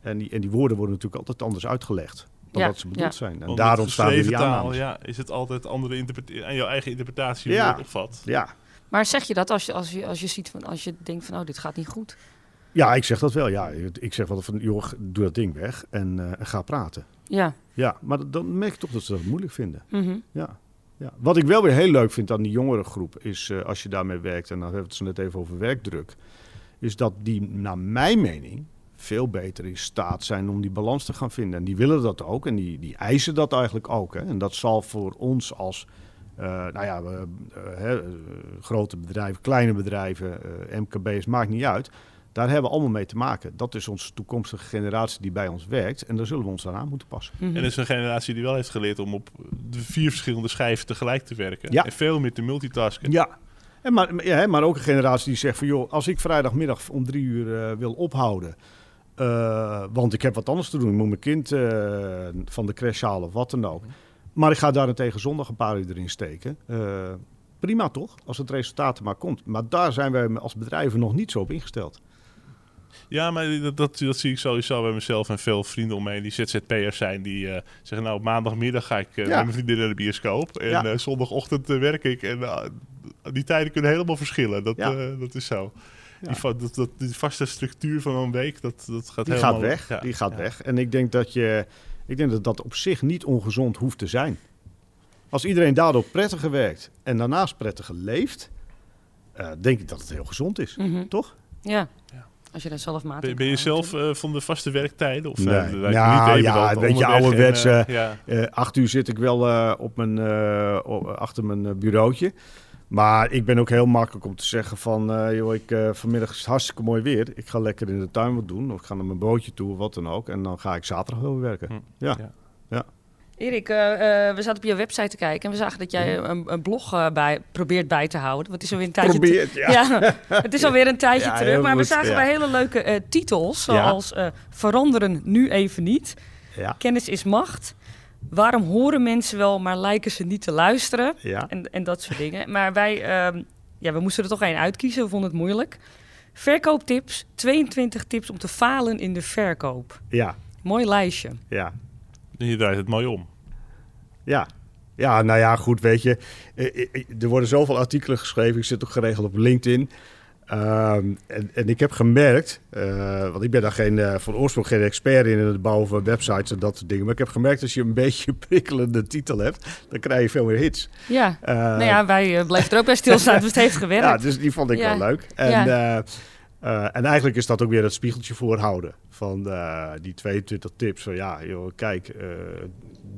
En die, en die woorden worden natuurlijk altijd anders uitgelegd. dan Ja, wat ze bedoeld ja. zijn. En Want daar met ontstaan weer die geschreven taal, ja, is het altijd andere interpretatie aan jouw eigen interpretatie Ja. het opvat. Ja. Maar zeg je dat als je, als je, als je ziet van, als je denkt van, oh, dit gaat niet goed? ja, ik zeg dat wel. Ja. Ik zeg wel van, joh, doe dat ding weg en eh, en ga praten. Ja. Ja, maar dan- merk je toch dat ze dat moeilijk vinden. Mhm. Ja. Ja. Wat ik wel weer heel leuk vind aan die jongere groep is, eh, als je daarmee werkt, en dan hebben we het zo net even over werkdruk, is dat die, naar mijn mening, veel beter in staat zijn om die balans te gaan vinden. En die willen dat ook en die, die eisen dat eigenlijk ook. Hè. En dat zal voor ons als, eh, nou ja, we, eh, grote bedrijven, kleine bedrijven, MKB's, maakt niet uit. Daar hebben we allemaal mee te maken. Dat is onze toekomstige generatie die bij ons werkt. En daar zullen we ons aan aan moeten passen. Mhm. En er is een generatie die wel heeft geleerd om op de vier verschillende schijven tegelijk te werken. Ja. En veel meer te multitasken. Ja. En maar, ja, hè, maar ook een generatie die zegt van joh, als ik vrijdagmiddag om drie uur eh, wil ophouden. eh, want ik heb wat anders te doen. Ik moet mijn kind eh, van de crash halen of wat dan ook. Maar ik ga daarentegen zondag een paar uur erin steken. Eh, prima toch, als het resultaat er maar komt. Maar daar zijn wij als bedrijven nog niet zo op ingesteld. Ja, maar dat, dat, dat zie ik sowieso bij mezelf en veel vrienden om mij die ZZP'ers zijn. Die eh, zeggen, nou, op maandagmiddag ga ik eh, Ja. met mijn vriendin naar de bioscoop. En Ja. eh, zondagochtend werk ik. En die tijden kunnen helemaal verschillen. Dat, Ja. eh, dat is zo. Ja. Die, va- dat, dat, die vaste structuur van een week, dat, dat gaat Die helemaal... gaat weg. ja, die gaat ja. weg. En ik denk dat je, ik denk dat dat op zich niet ongezond hoeft te zijn. Als iedereen daardoor prettiger werkt en daarnaast prettiger leeft, eh, denk ik dat het heel gezond is. Mhm. Toch? Ja. Ja. Als je daar zelf maat Ben, je zelf eh, van de vaste werktijden? Of, Nee. eh, dat Nou, niet even ja, dat een beetje onderweg en, ouderwets, eh, ja. Acht uur zit ik wel eh, op mijn, eh, achter mijn bureautje. Maar ik ben ook heel makkelijk om te zeggen van... eh, joh, ik, eh, vanmiddag is het hartstikke mooi weer. Ik ga lekker in de tuin wat doen. Of ik ga naar mijn bootje toe, of wat dan ook. En dan ga ik zaterdag wel weer werken. Hm. Ja. Ja. Erik, eh, eh, we zaten op je website te kijken en we zagen dat jij een, een blog eh, bij, probeert bij te houden. Want het is alweer een tijdje Probeer het, ja. Ja, het is alweer een tijdje Ja, terug. Maar we zagen ja. bij hele leuke titels, zoals Veranderen nu even niet. Ja. Kennis is macht. Waarom horen mensen wel, maar lijken ze niet te luisteren? En, en dat soort dingen. Maar wij, ehm, ja, we moesten er toch één uitkiezen. We vonden het moeilijk. Verkooptips. 22 tips om te falen in de verkoop. Ja. Mooi lijstje. Ja. Je draait het mooi om. Ja. Ja, nou ja, goed, weet je. eh, eh, eh, Er worden zoveel artikelen geschreven. Ik zit ook geregeld op LinkedIn. Ehm, en, en ik heb gemerkt, eh, want ik ben daar geen, eh, van oorsprong geen expert in, in het bouwen van websites en dat soort dingen. Maar ik heb gemerkt, als je een beetje een prikkelende titel hebt, dan krijg je veel meer hits. Ja. Nou ja, wij bleven er ook bij stilstaan. dus het heeft gewerkt. ja, dus die vond ik Ja. wel leuk. En, Ja. Eh, en eigenlijk is dat ook weer het spiegeltje voorhouden van eh, die 22 tips. Van ja, joh, kijk, eh,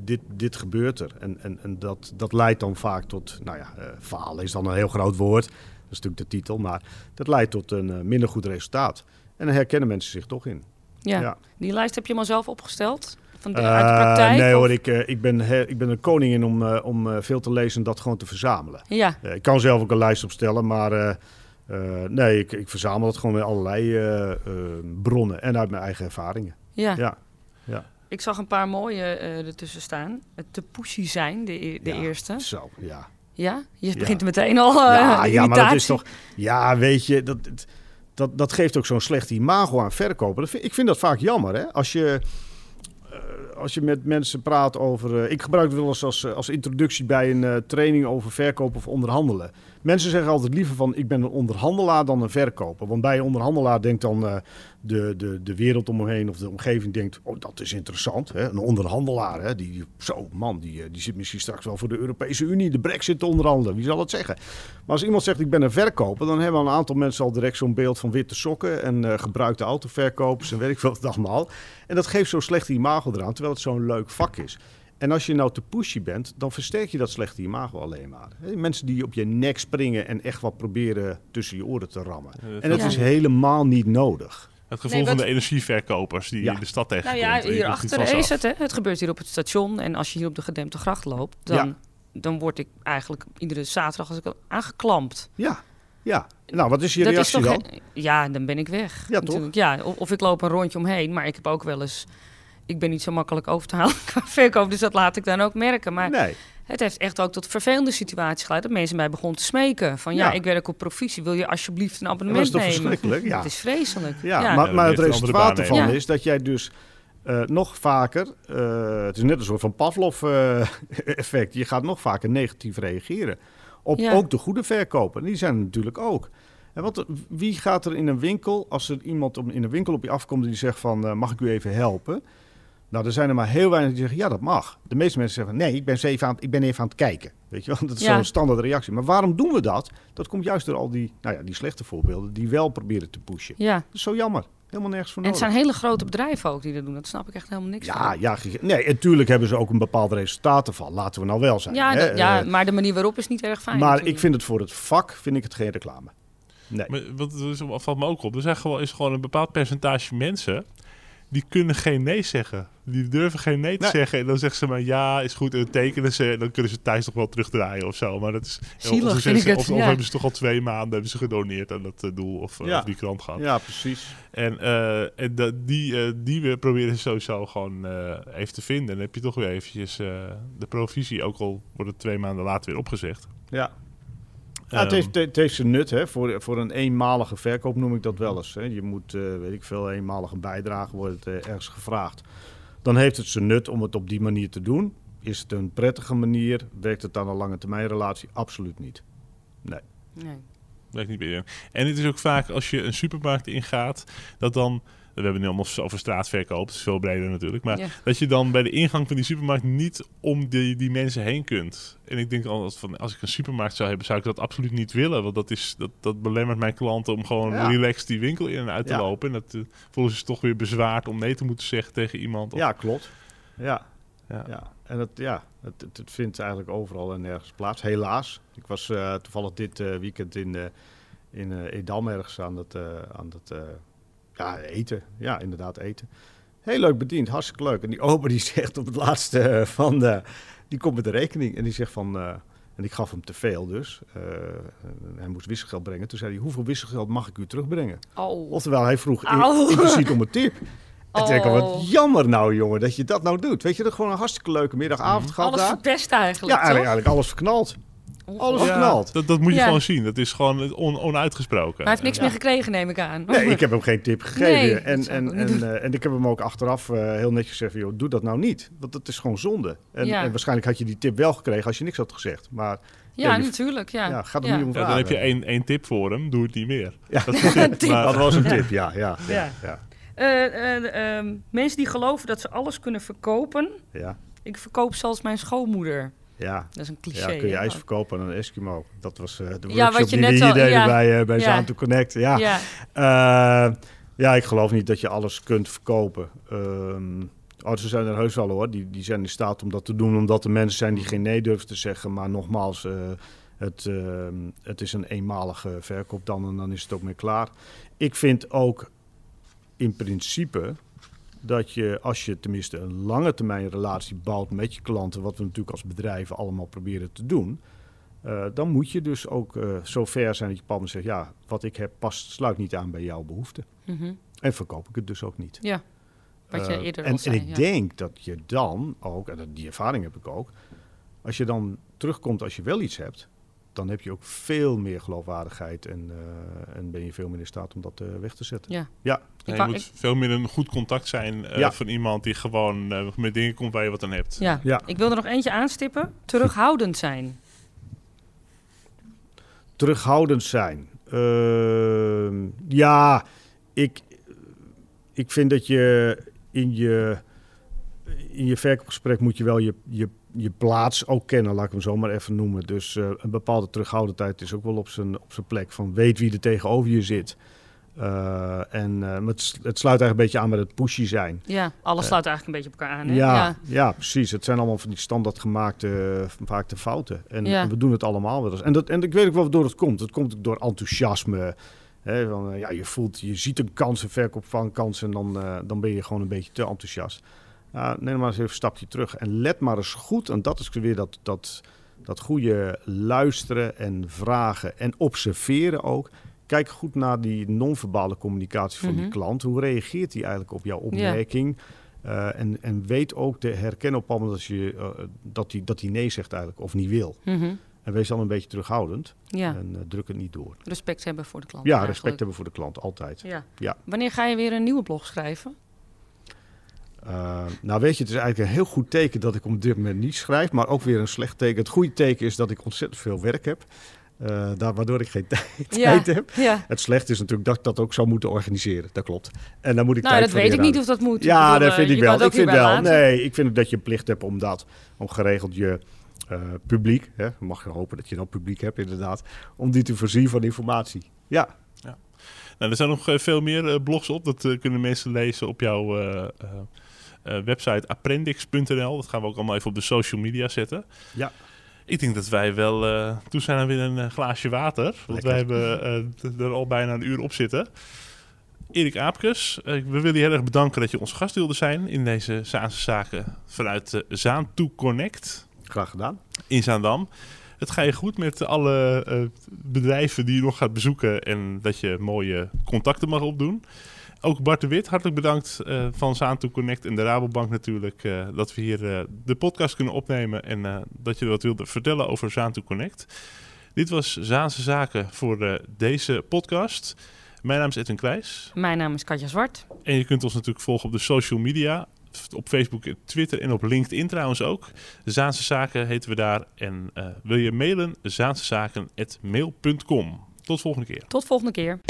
dit, dit gebeurt er. En, en, en dat, dat leidt dan vaak tot, nou ja, falen is dan een heel groot woord. Dat is natuurlijk de titel, maar dat leidt tot een minder goed resultaat. En dan herkennen mensen zich toch in. ja. ja. Die lijst heb je maar zelf opgesteld? Van de, uit de praktijk? nee of- hoor, ik, ik, ben, he- ik ben een koningin om, om veel te lezen en dat gewoon te verzamelen. Ja, ik kan zelf ook een lijst opstellen, maar eh, nee, ik, ik verzamel het gewoon met allerlei eh, eh, bronnen en uit mijn eigen ervaringen. ja. Ja, Ik zag een paar mooie eh, ertussen staan. Het te pushy zijn, de, e- de Ja. eerste. zo, ja. Ja? Je Ja. begint er meteen al uh, ja, ja, maar dat is toch... Ja, weet je, dat, dat- dat, geeft ook zo'n slecht imago aan verkopen. Dat vind, ik vind dat vaak jammer, hè. Als je, eh, als je met mensen praat over... ik gebruik het wel eens als, als introductie bij een eh, training over verkopen of onderhandelen. Mensen zeggen altijd liever van, ik ben een onderhandelaar dan een verkoper. Want bij een onderhandelaar denkt dan eh, de, de, de wereld om hem heen of de omgeving denkt... oh, dat is interessant, hè? een onderhandelaar. Hè? Die, zo, man, die, eh, die zit misschien straks wel voor de Europese Unie, de brexit te onderhandelen. Wie zal het zeggen? Maar als iemand zegt, ik ben een verkoper... dan hebben een aantal mensen al direct zo'n beeld van witte sokken... en eh, gebruikte autoverkopers en weet ik veel wat allemaal. En dat geeft zo'n slechte imago eraan, terwijl het zo'n leuk vak is. En als je nou te pushy bent, dan versterk je dat slechte imago alleen maar. Hè, Mensen die op je nek springen en echt wat proberen tussen je oren te rammen. En dat Ja. is helemaal niet nodig. Het gevoel Nee, van de energieverkopers die Ja. in de stad Nou tegenkomt. ja, En je komt hierachter is het. Hè. Het gebeurt hier op het station. En als je hier op de gedempte gracht loopt, dan, dan word ik eigenlijk iedere zaterdag als ik aangeklampt. Ja, ja. Nou, wat is je dat is reactie toch dan? geen- Ja, dan ben ik weg. Ja, toch? Natuurlijk. Ja, of, of ik loop een rondje omheen, maar ik heb ook wel eens... Ik ben niet zo makkelijk over te halen qua verkoop, dus dat laat ik dan ook merken. Maar Nee. het heeft echt ook tot vervelende situaties geleid. Dat mensen mij begonnen te smeken. Van ja, Ja. ik werk op provisie. Wil je alsjeblieft een Dat is abonnement toch nemen? verschrikkelijk? Ja. Het is vreselijk. Ja, ja. maar, maar het resultaat ervan is dat jij dus Eh, nog vaker, eh, het is net een soort van Pavlov-effect. je gaat nog vaker negatief reageren. Op Ja. ook de goede verkoper. Die zijn er natuurlijk ook. En wat, wie gaat er in een winkel, als er iemand in een winkel op je afkomt die zegt van, eh, mag ik u even helpen? Nou, er zijn er maar heel weinig die zeggen, ja, dat mag. De meeste mensen zeggen, nee, ik ben, even aan, het- ik ben even aan het kijken. Weet je wel, dat is Ja. zo'n standaard reactie. Maar waarom doen we dat? Dat komt juist door al die, nou ja, die slechte voorbeelden die wel proberen te pushen. Ja. Dat is zo jammer. Helemaal nergens voor En het nodig. zijn hele grote bedrijven ook die dat doen. Dat snap ik echt helemaal niks Ja, van. ja, nee, natuurlijk hebben ze ook een bepaald resultaat ervan. Laten we nou wel zijn. Ja, hè. dat- ja, Eh, maar de manier waarop is niet erg fijn. maar natuurlijk. ik vind het voor het vak, vind ik het geen reclame. Nee. Maar wat dus, valt me ook op. Er zijn gewoon, is gewoon een bepaald percentage mensen die kunnen geen nee zeggen. Die durven geen nee te Nee. zeggen. En dan zeggen ze maar ja, is goed. En dan tekenen ze. En dan kunnen ze thuis toch wel terugdraaien of zo. Maar dat is. Zielig of, ze het, Of, ja. hebben ze toch al twee maanden hebben ze gedoneerd aan dat eh, doel of, eh, Ja. of die krant gehad. Ja, precies. En, eh, en dat- die, die we proberen ze sowieso gewoon eh, even te vinden. En dan heb je toch weer eventjes eh, de provisie. Ook al wordt het twee maanden later weer opgezegd. Ja. Ja, het, Ehm, heeft, het heeft zijn nut, hè. Voor, voor een eenmalige verkoop noem ik dat wel eens. Hè. Je moet, eh, weet ik veel, eenmalige bijdrage wordt het, eh, ergens gevraagd. Dan heeft het zijn nut om het op die manier te doen. Is het een prettige manier? Werkt het aan een lange termijn relatie? Absoluut niet. Nee. Werkt niet meer. En het is ook vaak als je een supermarkt ingaat, dat dan. We hebben nu allemaal over straatverkoop, het is veel breder natuurlijk. Maar Ja. dat je dan bij de ingang van die supermarkt niet om die, die mensen heen kunt. En ik denk altijd van, als ik een supermarkt zou hebben, zou ik dat absoluut niet willen. Want dat, is, dat, dat belemmert mijn klanten om gewoon Ja. relaxed die winkel in en uit te Ja. lopen. En dat eh, voelen ze toch weer bezwaard om nee te moeten zeggen tegen iemand. Of- Ja, klopt. Ja, Ja. ja. En het, ja, het, het, het vindt eigenlijk overal en nergens plaats. Helaas. Ik was eh, toevallig dit eh, weekend in, in Edam ergens aan het, eh, aan eh, ja, eten. Ja, inderdaad eten. Heel leuk bediend, hartstikke leuk. En die ober die zegt op het laatste eh, van, de, die komt met de rekening. En die zegt van, eh, en ik gaf hem te veel dus. Eh, hij moest wisselgeld brengen. Toen zei hij, hoeveel wisselgeld mag ik u terugbrengen? Oh. Oftewel, hij vroeg in- impliciet om een tip. En denk ik, al, Oh. wat jammer nou jongen, dat je dat nou doet. Weet je, dat gewoon een hartstikke leuke middagavond gehad Alles daar. verpest eigenlijk, Ja, eigenlijk, eigenlijk alles verknald. Alles Ja, dat, dat moet je Ja. gewoon zien. Dat is gewoon on, onuitgesproken. Maar hij heeft niks Ja. meer gekregen, neem ik aan. Nee, ik heb hem geen tip gegeven. Nee, en, en, en, eh, en ik heb hem ook achteraf eh, heel netjes gezegd, joh, doe dat nou niet. Want dat is gewoon zonde. En, Ja. en waarschijnlijk had je die tip wel gekregen als je niks had gezegd. Maar Ja, natuurlijk. Ja, ja, gaat er Ja. niet om vragen. dan heb je één, één tip voor hem, doe het niet meer. Ja. Dat is de tip. Tip. Maar- dat was een tip, ja. ja, ja, Ja. ja, Eh, eh, ehm, mensen die geloven dat ze alles kunnen verkopen. ja, Ik verkoop zelfs mijn schoonmoeder. Ja. Dat is een cliché. Ja, kun je ijs verkopen aan een Eskimo. Dat was eh, de Ja, wat je die we net hier al- deden ja. bij, eh bij Ja. Zaan to Connect. Ja. Ja, Eh, ja, ik geloof niet dat je alles kunt verkopen. Ehm oh, ze zijn er heus wel hoor. Die, die zijn in staat om dat te doen, omdat er mensen zijn die geen nee durven te zeggen. Maar nogmaals, het, ehm, het is een eenmalige verkoop dan en dan is het ook mee klaar. Ik vind ook in principe dat je, als je tenminste een lange termijn relatie bouwt met je klanten, wat we natuurlijk als bedrijven allemaal proberen te doen, eh, dan moet je dus ook eh, zo ver zijn dat je papa zegt, ja, wat ik heb past, sluit niet aan bij jouw behoeften. mhm. En verkoop ik het dus ook niet. ja. Wat je Eh, eerder en, al zei. en ik ja. denk dat je dan ook, en die ervaring heb ik ook, als je dan terugkomt als je wel iets hebt, dan heb je ook veel meer geloofwaardigheid en, eh, en ben je veel meer in staat om dat eh, weg te zetten. Ja. Ja, je moet veel meer een goed contact zijn eh, Ja. van iemand die gewoon met dingen komt waar je wat aan hebt. Ja. Ja. ik wil er nog eentje aanstippen. Terughoudend zijn. terughoudend zijn. Ehm, ja, ik, ik vind dat je in je, in je verkoopgesprek moet je wel je, je, je plaats ook kennen, laat ik hem zo maar even noemen. Dus eh, een bepaalde terughoudendheid is ook wel op zijn, op zijn plek. Van weet wie er tegenover je zit. Eh, en eh, het, sluit eigenlijk een beetje aan met het pushy zijn. Ja, alles sluit eigenlijk een beetje op elkaar aan. Hè? Ja, ja. ja. precies. Het zijn allemaal van die standaard gemaakte vaak de fouten. En, Ja. en we doen het allemaal wel eens. En, dat, en ik weet ook wel waardoor het komt. Het komt ook door enthousiasme. Hè, van, ja, je voelt, je ziet een kans, een verkoop van kans en dan, dan ben je gewoon een beetje te enthousiast. Neem maar eens even een stapje terug en let maar eens goed. En dat is weer dat, dat, dat goede luisteren en vragen en observeren ook. Kijk goed naar die non-verbale communicatie van Mhm. die klant. Hoe reageert hij eigenlijk op jouw opmerking? Uh, en, en weet ook te herkennen op moment dat hij uh, dat die, dat die nee zegt eigenlijk of niet wil. Mhm. En wees dan een beetje terughoudend ja. en uh, druk het niet door. Respect hebben voor de klant. Ja, eigenlijk. respect hebben voor de klant, altijd. Ja. Ja. Wanneer ga je weer een nieuwe blog schrijven? Uh, nou weet je, het is eigenlijk een heel goed teken dat ik op dit moment niet schrijf, maar ook weer een slecht teken. Het goede teken is dat ik ontzettend veel werk heb. Uh, daar, waardoor ik geen tijd heb. Ja. Het slechte is natuurlijk dat ik dat ook zou moeten organiseren. Dat klopt. En dan moet ik nou, tijd dat weet ik niet of dat moet. Ja, bedoel, dat vind ik wel. Ik vind wel. Nee, ik vind dat je een plicht hebt om dat, om geregeld je uh, publiek, hè, mag je hopen dat je dan publiek hebt inderdaad, om die te voorzien van informatie. Ja. ja. Nou, er zijn nog veel meer blogs op. Dat kunnen mensen lezen op jouw website appendix.nl. Dat gaan we ook allemaal even op de social media zetten. Ja. Ik denk dat wij wel uh, toe zijn aan weer een uh, glaasje water. Want wij hebben uh, er al bijna een uur op zitten. Erik Aapkes, we willen je heel erg bedanken dat je ons gast wilde zijn in deze Zaanse Zaken vanuit Zaan to Connect. Graag gedaan. In Zaandam. Het gaat je goed met alle bedrijven die je nog gaat bezoeken en dat je mooie contacten mag opdoen. Ook Bart de Wit, hartelijk bedankt uh, van Zaanto Connect en de Rabobank natuurlijk... Uh, dat we hier uh, de podcast kunnen opnemen en dat je wat wilde vertellen over Zaanto Connect. Dit was Zaanse Zaken voor deze podcast. Mijn naam is Edwin Kleijs. Mijn naam is Katja Zwart. En je kunt ons natuurlijk volgen op de social media. Op Facebook, Twitter en op LinkedIn trouwens ook. Zaanse Zaken heten we daar. En wil je mailen? zaansezaken.mail.com. Tot volgende keer. Tot volgende keer.